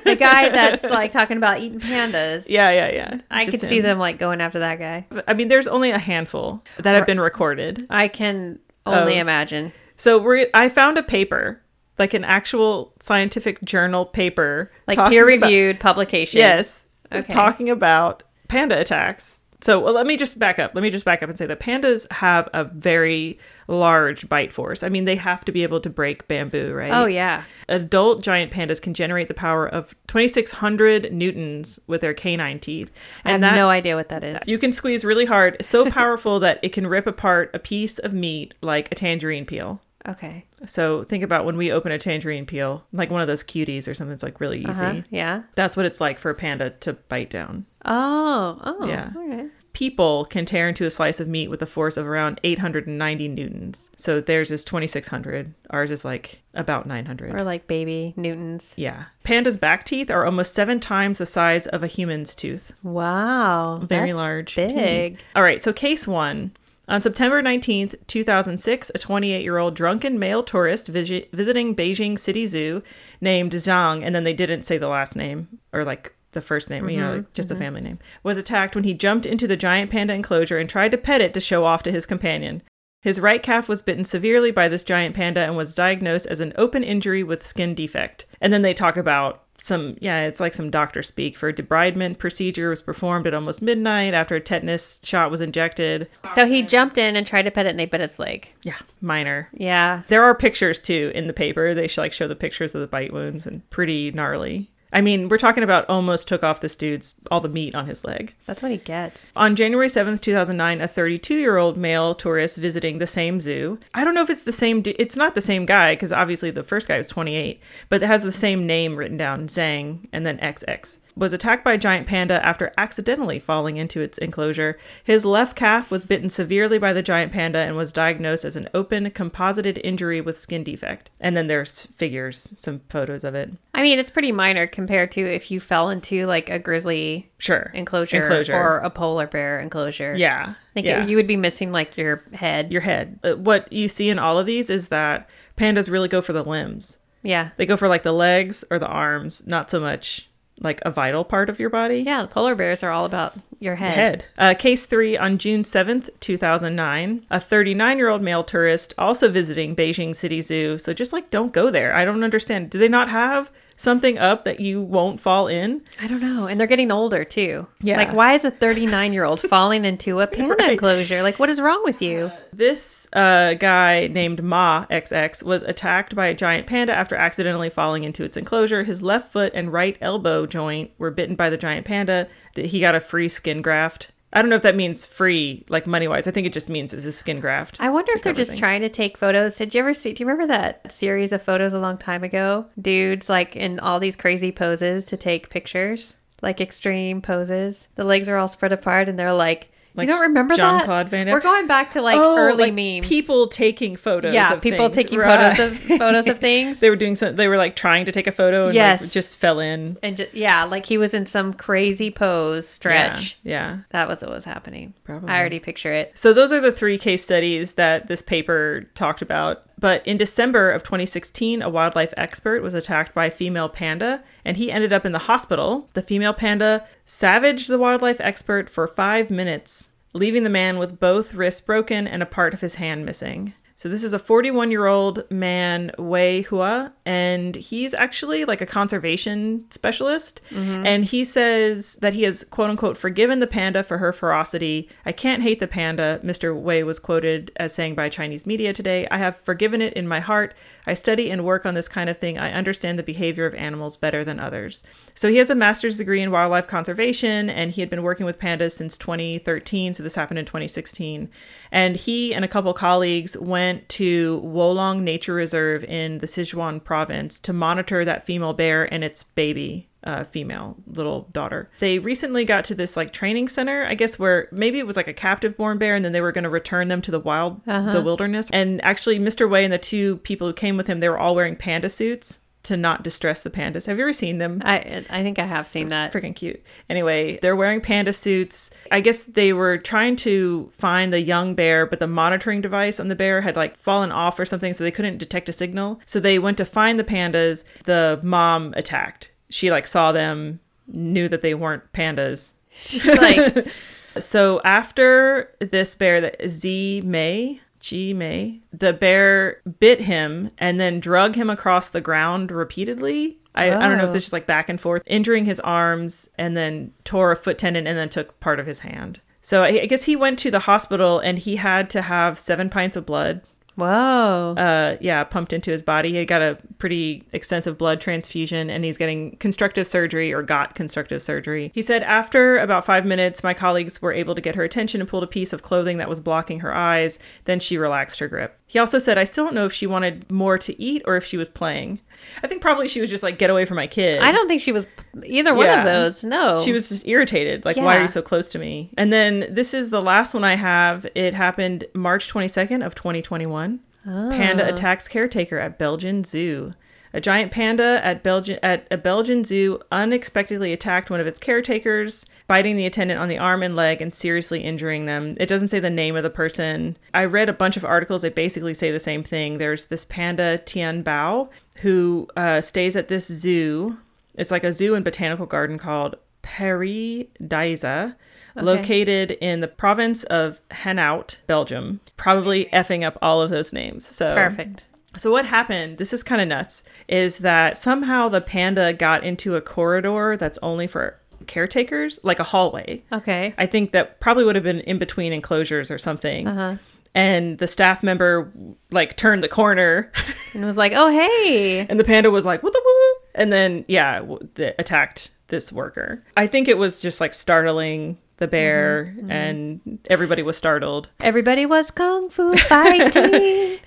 the guy that's [laughs] like talking about eating pandas. yeah, yeah, yeah. I Just could see them like going after that guy. I mean, there's only a handful that have been recorded. I can only Of- imagine. So we're I found a paper, like an actual scientific journal paper, Like peer reviewed publication. Yes, Okay. talking about panda attacks. So well, let me just back up. Let me just back up and say that pandas have a very large bite force. I mean, they have to be able to break bamboo, right? Oh yeah. Adult giant pandas can generate the power of 2,600 newtons with their canine teeth, I have that no idea what that is. you can squeeze really hard, so powerful that it can rip apart a piece of meat like a tangerine peel. Okay. So think about when we open a tangerine peel, like one of those cuties or something that's like really easy. Uh-huh. Yeah. That's what it's like for a panda to bite down. Oh. Oh. Yeah. All right. People can tear into a slice of meat with a force of around 890 newtons. So theirs is 2600. Ours is like about 900. Or like baby Newtons. yeah. Pandas' back teeth are almost seven times the size of a human's tooth. Wow. Very large. Big. teeth. All right. So case one. On September 19, 2006, a 28 year old drunken male tourist visi- visiting Beijing City Zoo named Zhang, and then they didn't say the last name or like the first name, you know, mm-hmm, like just the mm-hmm. family name, was attacked when he jumped into the giant panda enclosure and tried to pet it to show off to his companion. His right calf was bitten severely by this giant panda and was diagnosed as an open injury with skin defect. And then they talk about some, yeah, it's like some doctor speak for debridement procedure was performed at almost midnight after a tetanus shot was injected. So he jumped in and tried to pet it and they bit its leg. Yeah, minor. Yeah. There are pictures too in the paper. They should like show the pictures of the bite wounds and pretty gnarly. I mean, we're talking about almost took off this dude's all the meat on his leg. That's what he gets. On January 7th, 2009, a 32 year old male tourist visiting the same zoo. I don't know if it's the same, du- it's not the same guy because obviously the first guy was 28, but it has the same name written down, Zhang, and then XX. Was attacked by a giant panda after accidentally falling into its enclosure. His left calf was bitten severely by the giant panda and was diagnosed as an open composited injury with skin defect. And then there's figures, some photos of it. I mean, it's pretty minor compared to if you fell into like a grizzly Sure. enclosure, Enclosure. or a polar bear enclosure. Yeah. Yeah. you would be missing like your head. your head. Uh, What you see in all of these is that pandas really go for the limbs. yeah. They go for like the legs or the arms, not so much like a vital part of your body. Yeah. The polar bears are all about your head. Head. Uh, case three on June 7th, 2009. A 39 year old male tourist also visiting Beijing City Zoo. So just like don't go there. I don't understand. Do they not have something up that you won't fall in? I don't know. And they're getting older too. Yeah. Like, why is a 39 year old [laughs] falling into a panda Right. enclosure? Like, what is wrong with you? This uh, guy named Ma XX was attacked by a giant panda after accidentally falling into its enclosure. His left foot and right elbow joint were bitten by the giant panda. He got a free skin graft. I don't know if that means free, like money wise. I think it just means it's a skin graft. I wonder if they're just things. trying to take photos. Did you ever see? Do you remember that series of photos a long time ago? Dudes like in all these crazy poses to take pictures, like extreme poses. The legs are all spread apart, and they're like, Like you don't remember that? Jean-Claude Van Damme? We're going back to like Oh, early like memes. People taking photos. yeah, people things. taking Right. photos of [laughs] photos of things. they were doing some. They were like trying to take a photo and like, Yes. just fell in. And yeah, like he was in some crazy pose stretch. Yeah, yeah. That was what was happening. Probably. I already picture it. So those are the three case studies that this paper talked about. But in December of 2016, a wildlife expert was attacked by a female panda and he ended up in the hospital. The female panda savaged the wildlife expert for 5 minutes, leaving the man with both wrists broken and a part of his hand missing. So this is a 41-year-old man, Wei Hua, and he's actually like a conservation specialist. Mm-hmm. And he says that he has quote unquote forgiven the panda for her ferocity. I can't hate the panda, Mr. Wei was quoted as saying by Chinese media today. I have forgiven it in my heart. I study and work on this kind of thing. I understand the behavior of animals better than others. So he has a master's degree in wildlife conservation and he had been working with pandas since 2013. So this happened in 2016. And he and a couple colleagues went to Wolong Nature Reserve in the Sichuan province to monitor that female bear and its baby uh, female little daughter. They recently got to this like training center, I guess, where maybe it was like a captive born bear, and then they were going to return them to the wild, the wilderness. And actually, Mr. Wei and the two people who came with him, they were all wearing panda suits to not distress the pandas. Have you ever seen them? I I think I have seen that. Freaking cute. Anyway, they're wearing panda suits. I guess they were trying to find the young bear, but the monitoring device on the bear had like fallen off or something, so they couldn't detect a signal. So they went to find the pandas. The mom attacked. She like saw them, knew that they weren't pandas. She's like, [laughs] So after this bear, that Z May, G May, the bear bit him and then drug him across the ground repeatedly. I, I don't know if Oh. this is like back and forth, injuring his arms and then tore a foot tendon and then took part of his hand. So I, I guess he went to the hospital and he had to have seven pints of blood whoa. uh yeah pumped into his body. He got a pretty extensive blood transfusion and he's getting constructive surgery or got constructive surgery. He said after about five minutes my colleagues were able to get her attention and pulled a piece of clothing that was blocking her eyes. Then she relaxed her grip he also said i still don't know if she wanted more to eat or if she was playing i think probably she was just like get away from my kid I don't think she was either one Yeah. of those. No. she was just irritated like why are you so close to me and then this is the last one i have it happened march 22nd of 2021 panda Oh. attacks caretaker at belgian zoo a giant panda at at a Belgian zoo unexpectedly attacked one of its caretakers, biting the attendant on the arm and leg and seriously injuring them. It doesn't say the name of the person. I read a bunch of articles that basically say the same thing. There's this panda Tian Bao who uh, stays at this zoo. It's like a zoo and botanical garden called Pairi Daiza, located in the province of Hainaut, Belgium. Probably effing up all of those names. So Perfect. So what happened, this is kind of nuts, is that somehow the panda got into a corridor that's only for caretakers, like a hallway. Okay. I think that probably would have been in between enclosures or something. uh-huh. And the staff member like turned the corner [laughs] And was like, oh, hey. and the panda was like, "What the woo?" And then yeah, w- the, attacked this worker. I think it was just like startling the bear mm-hmm, mm-hmm. and everybody was startled. Everybody was kung fu fighting.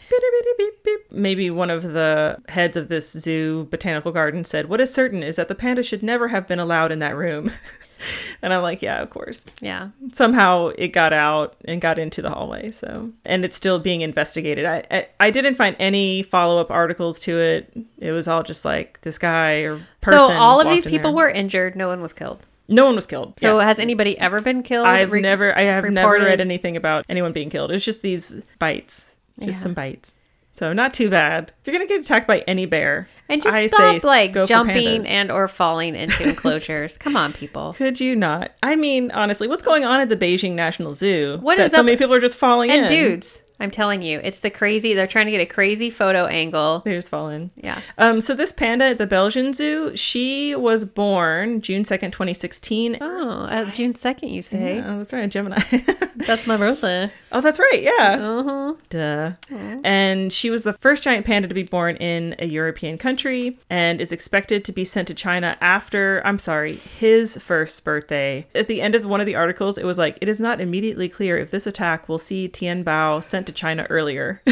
[laughs] Maybe one of the heads of this zoo botanical garden said, What is certain is that the panda should never have been allowed in that room. [laughs] and I'm like, Yeah, of course. yeah. Somehow it got out and got into the hallway. So, and it's still being investigated. I, I, I didn't find any follow up articles to it. It was all just like this guy or person. So all of these people were injured. No one was killed. No one was killed. So Yeah. has anybody ever been killed? I've Re- never, I have never read anything about anyone being killed. It's just these bites, just Yeah. some bites. So not too bad. If you're gonna get attacked by any bear, And just I stop say like go jumping and or falling into [laughs] enclosures. Come on, people. Could you not? I mean, honestly, what's going on at the Beijing National Zoo? What that is so up- many people are just falling And in? dudes, I'm telling you, it's the crazy. They're trying to get a crazy photo angle. they just fall in. Yeah. Um, so this panda at the Belgian Zoo, she was born June second, twenty sixteen. Oh, uh, June second, you say? Oh, that's right, Gemini. [laughs] That's my birthday. oh, that's right. Yeah. Uh-huh. Duh. And she was the first giant panda to be born in a European country and is expected to be sent to China after, I'm sorry, his first birthday. At the end of one of the articles, it was like, it is not immediately clear if this attack will see Tian Bao sent to China earlier. [laughs]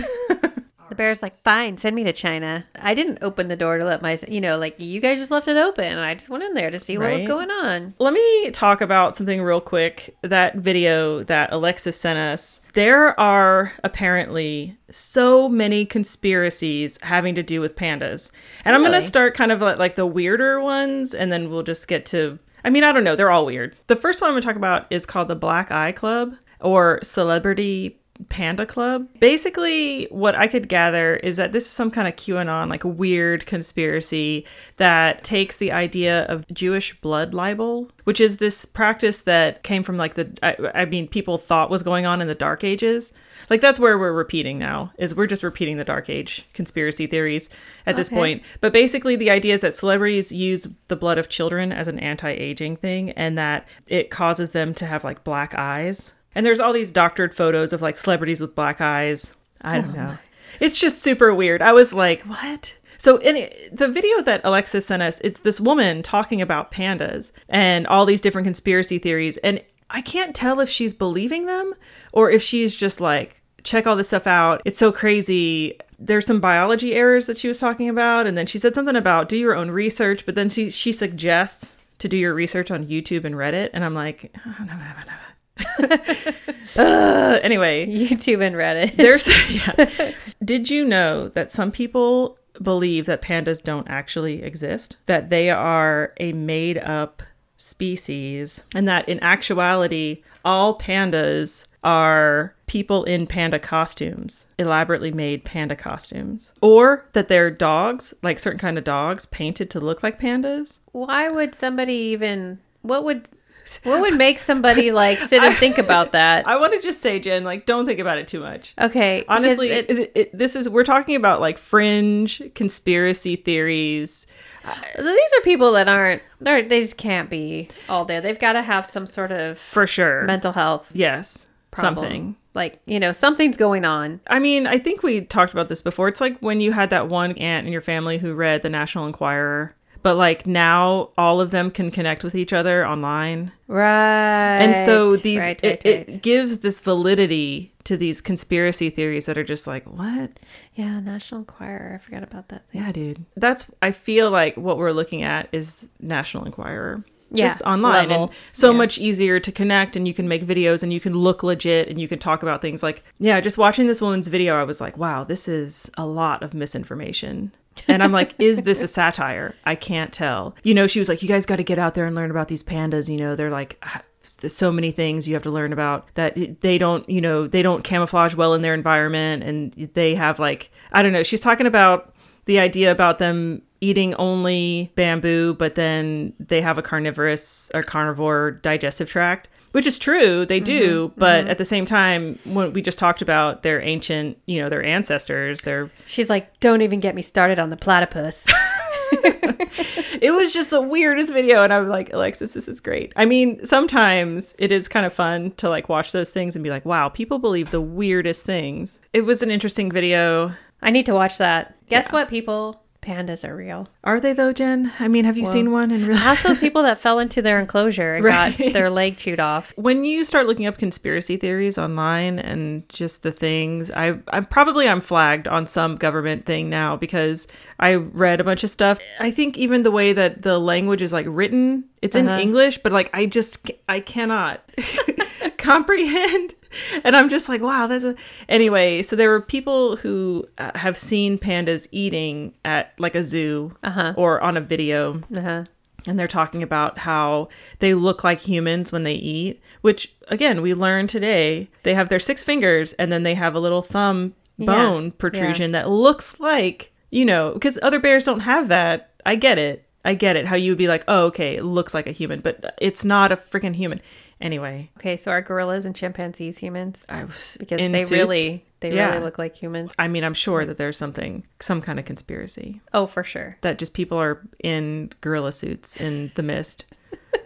The bear's like, fine, send me to China. I didn't open the door to let my, you know, like you guys just left it open. I just went in there to see what was going on. Let me talk about something real quick. That video that Alexis sent us. There are apparently so many conspiracies having to do with pandas. And I'm going to start kind of like, like the weirder ones and then we'll just get to I mean, I don't know, they're all weird. The first one I'm going to talk about is called the Black Eye Club or Celebrity Panda Club. Basically, what I could gather is that this is some kind of QAnon, like weird conspiracy that takes the idea of Jewish blood libel, which is this practice that came from like the, I, I mean, people thought was going on in the Dark Ages. Like that's where we're repeating now, is we're just repeating the Dark Age conspiracy theories at this Okay. point. But basically, the idea is that celebrities use the blood of children as an anti aging thing and that it causes them to have like black eyes. And there's all these doctored photos of like celebrities with black eyes. I don't oh know. It's just super weird. I was like, what? So in the video that Alexis sent us, it's this woman talking about pandas and all these different conspiracy theories. And I can't tell if she's believing them or if she's just like check all this stuff out. It's so crazy. There's some biology errors that she was talking about, and then she said something about do your own research, but then she she suggests to do your research on YouTube and Reddit, and I'm like, oh, [laughs] no, no, no. [laughs] uh, anyway, YouTube and Reddit. there's [laughs] yeah. [laughs] Did you know that some people believe that pandas don't actually exist? That they are a made up species and that in actuality all pandas are people in panda costumes, elaborately made panda costumes, or that they're dogs, like certain kind of dogs painted to look like pandas. Why would somebody even? What would? What would make somebody [laughs] like sit and think about that? I want to just say, Jen, like, don't think about it too much. Okay, Honestly, it- it, it, this is we're talking about like fringe conspiracy theories. Uh, these are people that aren't. They're, they just can't be all there. They've got to have some sort of For sure. mental health yes. problem. Something. like you know something's going on. I mean, I think we talked about this before. It's like when you had that one aunt in your family who read the National Enquirer, but like now all of them can connect with each other online. Right. And so these right, it, right, right. it gives this validity to these conspiracy theories that are just like, what? yeah, National Enquirer. I forgot about that. Yeah, dude. That's I feel like what we're looking at is National Enquirer. Yeah, Just online level. and so Yeah. much easier to connect and you can make videos and you can look legit and you can talk about things like yeah, just watching this woman's video I was like, wow, this is a lot of misinformation. And I'm like, is this a satire? I can't tell. You know, she was like, you guys got to get out there and learn about these pandas, you know, they're like ah, there's so many things you have to learn about that they don't you know they don't camouflage well in their environment and they have like i don't know she's talking about the idea about them eating only bamboo but then they have a carnivorous or carnivore digestive tract which is true they do mm-hmm. but mm-hmm. at the same time when we just talked about their ancient you know their ancestors their She's like, don't even get me started on the platypus. [laughs] it was just the weirdest video and i was like alexis this is great i mean sometimes it is kind of fun to like watch those things and be like wow people believe the weirdest things it was an interesting video I need to watch that. Guess Yeah. what, people? Pandas are real. are they though jen i mean have you seen one in real Ask those people that fell into their enclosure and Right. got their leg chewed off. [laughs] when you start looking up conspiracy theories online and just the things i i probably i'm flagged on some government thing now because i read a bunch of stuff i think even the way that the language is like written it's in Uh-huh. english but like i just i cannot [laughs] [laughs] comprehend and i'm just like wow that's a anyway so there were people who uh, have seen pandas eating at like a zoo Uh-huh. or on a video Uh-huh. and they're talking about how they look like humans when they eat which again we learned today they have their six fingers and then they have a little thumb Yeah. bone protrusion that looks like you know because other bears don't have that i get it i get it how you would be like oh okay it looks like a human but it's not a freaking human anyway Okay, so are gorillas and chimpanzees humans? i was Because they suits. really they Yeah. really look like humans. i mean i'm sure that there's something some kind of conspiracy Oh, for sure. that just people are in gorilla suits in the mist [laughs]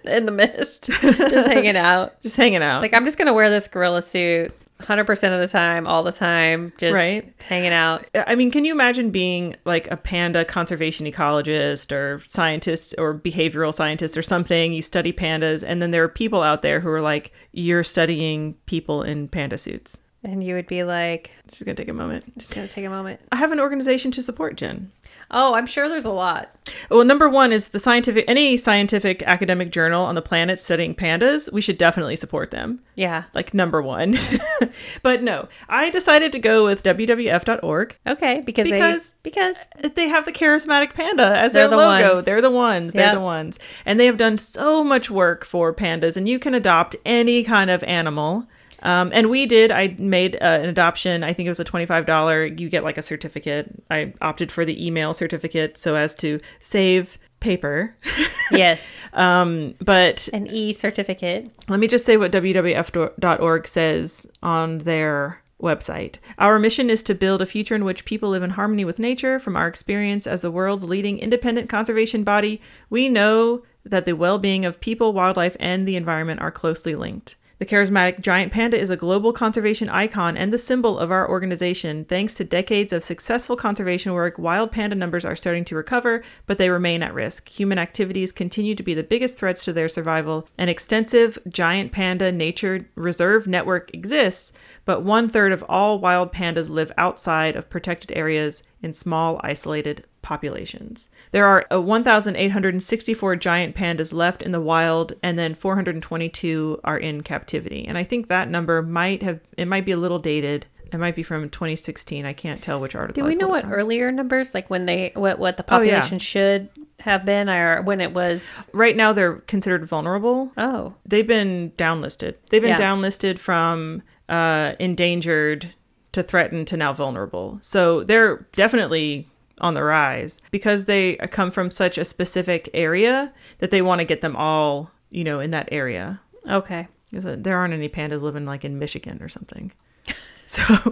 In the mist. [laughs] just hanging out. just hanging out Like I'm just gonna wear this gorilla suit 100% of the time, all the time, just Right. hanging out. I mean, can you imagine being like a panda conservation ecologist or scientist or behavioral scientist or something? You study pandas, and then there are people out there who are like, you're studying people in panda suits. And you would be like, Just gonna take a moment. just gonna take a moment. I have an organization to support, Jen. Oh, I'm sure there's a lot. Well, number one is the scientific, any scientific academic journal on the planet studying pandas, we should definitely support them. Yeah. Like, number one. [laughs] but no, I decided to go with WWF.org. Okay, because Because- they, because they have the charismatic panda as their the logo. ones. They're the ones. They're the ones. And they have done so much work for pandas, and you can adopt any kind of animal. Um, and we did. I made uh, an adoption. I think it was a twenty-five dollar. You get like a certificate. I opted for the email certificate so as to save paper. [laughs] yes, um, but an E certificate. let me just say what WWF.org says on their website. Our mission is to build a future in which people live in harmony with nature. From our experience as the world's leading independent conservation body, we know that the well being of people, wildlife, and the environment are closely linked. The charismatic giant panda is a global conservation icon and the symbol of our organization. Thanks to decades of successful conservation work, wild panda numbers are starting to recover, but they remain at risk. Human activities continue to be the biggest threats to their survival. An extensive giant panda nature reserve network exists, but one third of all wild pandas live outside of protected areas in small, isolated populations. There are uh, 1,864 giant pandas left in the wild, and then 422 are in captivity. And I think that number might have, it might be a little dated. It might be from 2016. I can't tell which article. Do we know what from. earlier numbers, like when they what what the Oh, yeah. population should have been, or when it was? Right now, they're considered vulnerable. Oh, They've been downlisted. They've been Yeah. downlisted from uh, endangered to threatened to now vulnerable. So they're definitely on the rise because they come from such a specific area that they want to get them all, you know, in that area. okay. 'Cause, uh, There aren't any pandas living like in Michigan or something. [laughs] So [laughs]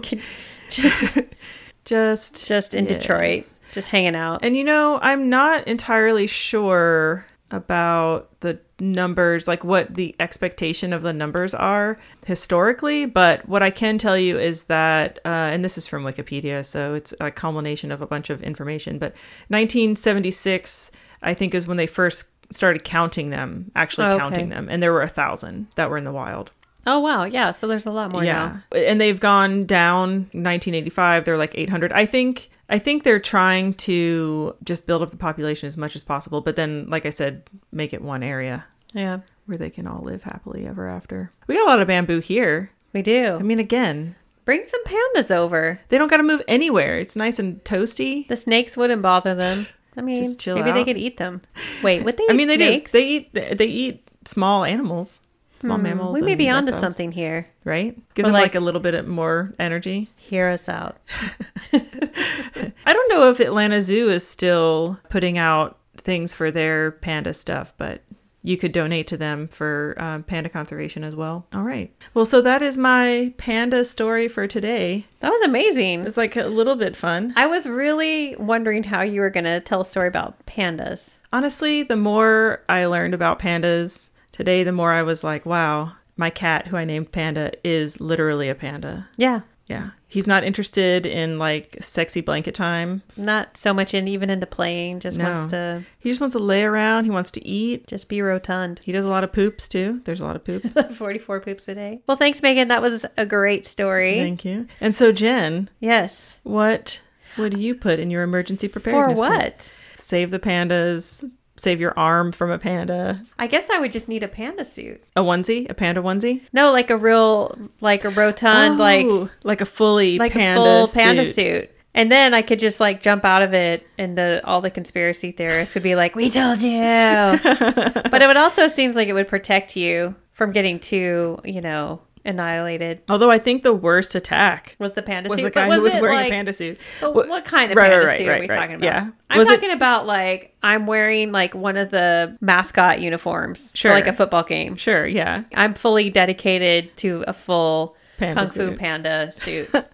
just Just in yes. Detroit, just hanging out. And you know, I'm not entirely sure about the numbers, like what the expectation of the numbers are historically, but what I can tell you is that, uh, and this is from Wikipedia, so it's a culmination of a bunch of information, but 1976, I think, is when they first started counting them, actually Oh, okay. counting them, and there were a thousand that were in the wild. Oh wow, yeah. So there's a lot more now. And they've gone down 1985 they're like 800. I think I think they're trying to just build up the population as much as possible, but then like I said, make it one area Yeah, where they can all live happily ever after. We got a lot of bamboo here. we do. I mean again, Bring some pandas over. they don't got to move anywhere. It's nice and toasty. The snakes wouldn't bother them. I mean, Just chill maybe they could eat them. Wait, would they? I mean they snakes? do. They eat they eat small animals, small mammals. Hmm, We may be onto reptiles, something here. right? Give Or them like, like- a little bit more energy. Hear us out. [laughs] [laughs] I don't know if Atlanta Zoo is still putting out things for their panda stuff, but you could donate to them for um, panda conservation as well. All right. Well, so that is my panda story for today. That was amazing. It's like a little bit fun. I was really wondering how you were going to tell a story about pandas. Honestly, the more I learned about pandas today, the more I was like, wow, my cat, who I named Panda, is literally a panda. Yeah, Yeah. He's not interested in like sexy blanket time. not so much in even into playing. Just No. wants to He just wants to lay around. He wants to eat. just be rotund. He does a lot of poops too. There's a lot of poop. [laughs] 44 poops a day. Well, thanks, Megan. That was a great story. Thank you. And so, Jen, yes. what would you put in your emergency For preparedness? kit? what? Save the pandas. Save your arm from a panda. I guess I would just need a panda suit. A onesie, a panda onesie. No, like a real, like a rotund, oh, like Oh, like a fully like panda a full panda suit. suit. And then I could just like jump out of it, and the all the conspiracy theorists would be like, "We told you." [laughs] but it would also seems like it would protect you from getting too, you know, annihilated. Although I think the worst attack Was the panda was suit? the guy But who was wearing like- a panda suit. But what kind of Right, right, panda right, suit are we right. talking about? Yeah. I'm Was it- talking about like I'm wearing like one of the mascot uniforms Sure. for like a football game. Sure, yeah. I'm fully dedicated to a full Panda kung fu panda suit. [laughs]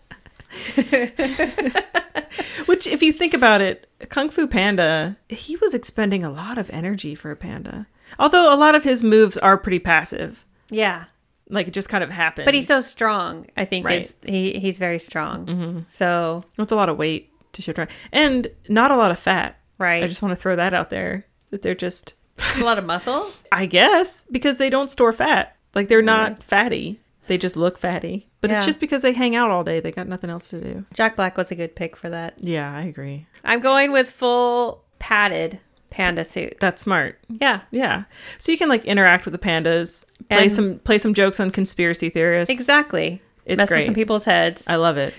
[laughs] Which, if you think about it, Kung Fu Panda, he was expending a lot of energy for a panda. Although a lot of his moves are pretty passive. yeah. Like it just kind of happens. But he's so strong. I think Right. is he he's very strong. Mm-hmm. So It's a lot of weight to shift around. And not a lot of fat. right, I just want to throw that out there. That they're just, a lot of [laughs] muscle. I guess, because they don't store fat. Like they're not fatty. They just look fatty. But it's just because they hang out all day. They got nothing else to do. Jack Black was a good pick for that. Yeah, I agree. I'm going with full padded panda suit. That's smart. Yeah, Yeah. So you can like interact with the pandas, play And- some play some jokes on conspiracy theorists. exactly. It's Mess with some people's heads. I love it.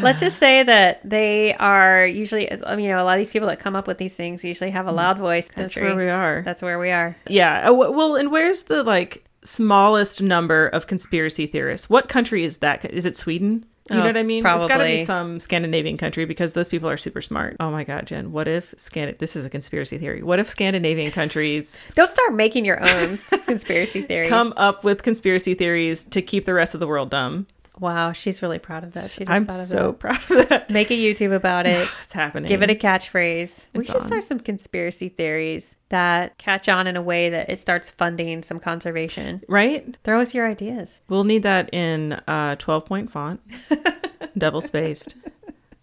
Let's just say that they are usually, you know, a lot of these people that come up with these things usually have a loud voice. That's where we are. That's where we are. Yeah. uh, Well, and where's the like smallest number of conspiracy theorists? What country is that? Is it Sweden? You Oh, know what I mean? It's got to be some Scandinavian country because those people are super smart. Oh my god, Jen, what if Scan This is a conspiracy theory. What if Scandinavian countries [laughs] Don't start making your own [laughs] conspiracy theories. come up with conspiracy theories to keep the rest of the world dumb? Wow, she's really proud of that. She just I'm thought of so that. proud of that. Make a YouTube about it. [laughs] It's happening. Give it a catchphrase. we should on. start some conspiracy theories that catch on in a way that it starts funding some conservation. right. Throw us your ideas. We'll need that in uh, 12 point font, [laughs] double spaced,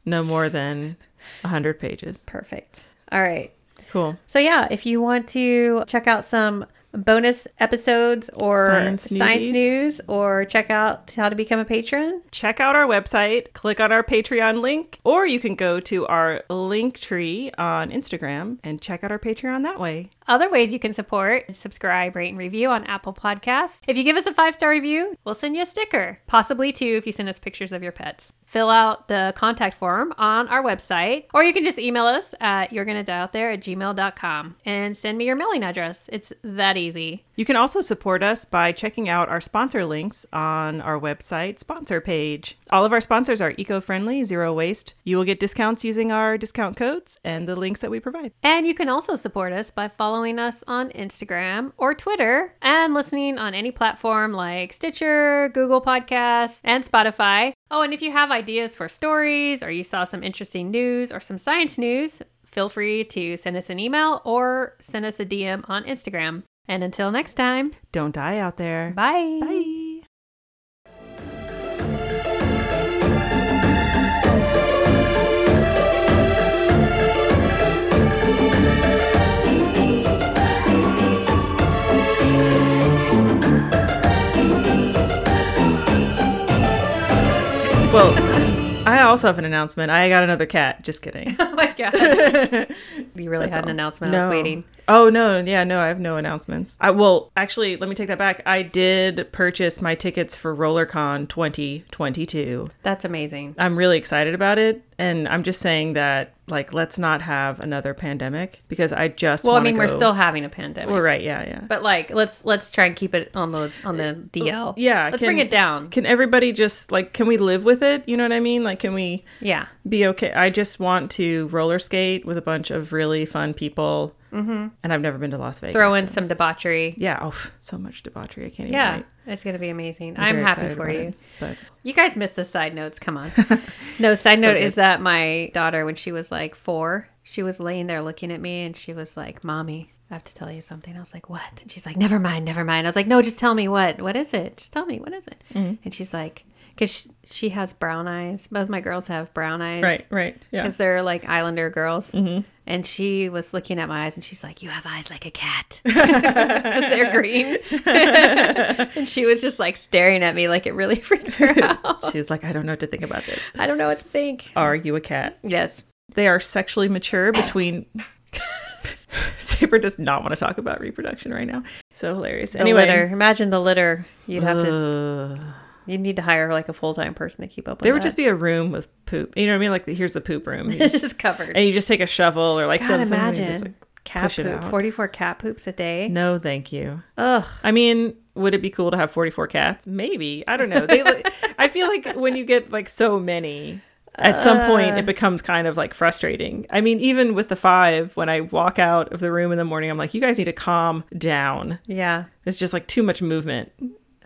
no more than 100 pages. Perfect. All right. Cool. So yeah, if you want to check out some bonus episodes or Science science, news or check out how to become a patron, Check out our website, click on our Patreon link, or you can go to our link tree on Instagram and check out our Patreon that way. Other ways you can support, subscribe, rate, and review on Apple Podcasts. If you give us a five star review, we'll send you a sticker, possibly two if you send us pictures of your pets. Fill out the contact form on our website, or you can just email us at you're gonna die out there at gmail.com and send me your mailing address. It's that easy. You can also support us by checking out our sponsor links on our website sponsor page. All of our sponsors are eco friendly, zero waste. You will get discounts using our discount codes and the links that we provide. And you can also support us by following us on Instagram or Twitter and listening on any platform like Stitcher, Google Podcasts, and Spotify. Oh, and if you have ideas for stories or you saw some interesting news or some science news, feel free to send us an email or send us a DM on Instagram. And until next time, Don't die out there. bye. Bye. Well, I also have an announcement. I got another cat. Just kidding. [laughs] Oh my god. [laughs] you really That's had an all. announcement. I was waiting. Oh no, yeah, no, I have no announcements. I well, actually, let me take that back. I did purchase my tickets for RollerCon 2022. That's amazing. I'm really excited about it, and I'm just saying that like let's not have another pandemic because I just Well, I mean, we're still having a pandemic. we're right, yeah, yeah. But like, let's let's try and keep it on the on the uh, DL. Yeah, let's can- bring it down. Can everybody just like can we live with it? You know what I mean? Like can we Yeah, be okay? I just want to roller skate with a bunch of really fun people. Mm-hmm. And I've never been to Las Vegas. throw in so- some debauchery. Yeah, oh, so much debauchery. I can't even Yeah, write. it's gonna be amazing. I'm I'm, happy for you. it, but You guys missed the side notes. Come on. [laughs] no, side So note good. is that my daughter, when she was like four, she was laying there looking at me and she was like, Mommy, I have to tell you something. I was like, What? And she's like, Never mind, never mind. I was like, No, just tell me what. What is it? Just tell me, what is it? Mm-hmm. And she's like, Because she, she has brown eyes. Both my girls have brown eyes. right, right, yeah. Because they're like Islander girls. Mm-hmm. And she was looking at my eyes and she's like, You have eyes like a cat. [laughs] Because they're green. [laughs] and she was just like staring at me like it really [laughs] freaked her out. She's like, I don't know what to think about this. I don't know what to think. Are you a cat? Yes. They are sexually mature between. Saber does not want to talk about reproduction right now. So hilarious. The anyway, litter. Imagine the litter. You'd have to, Ugh. You'd need to hire like a full time person to keep up with there would that. just be a room with poop. You know what I mean? Like here's the poop room, [laughs] it's just- covered. and you just take a shovel or like God, some something and imagine. just like cat poop. out. 44 cat poops a day. no, thank you. Ugh. I mean, would it be cool to have 44 cats? Maybe. I don't know. They [laughs] I feel like when you get like so many at some point Uh. it becomes kind of like frustrating. I mean, even with the 5 when I walk out of the room in the morning, I'm like, you guys need to calm down. Yeah. It's just like too much movement.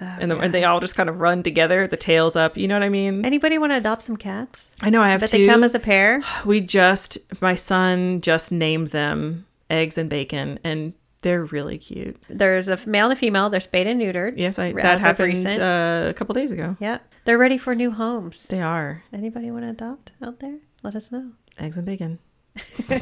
Oh, And, the, yeah. and they all just kind of run together, the tails up. You know what I mean? Anybody want to adopt some cats? I know I have But two. they come as a pair. [sighs] we just, my son just named them Eggs and Bacon, and they're really cute. There's a male and a female. They're spayed and neutered. Yes, I, that happened uh, a couple days ago. Yeah. They're ready for new homes. They are Anybody want to adopt out there? Let us know. eggs and bacon. [laughs]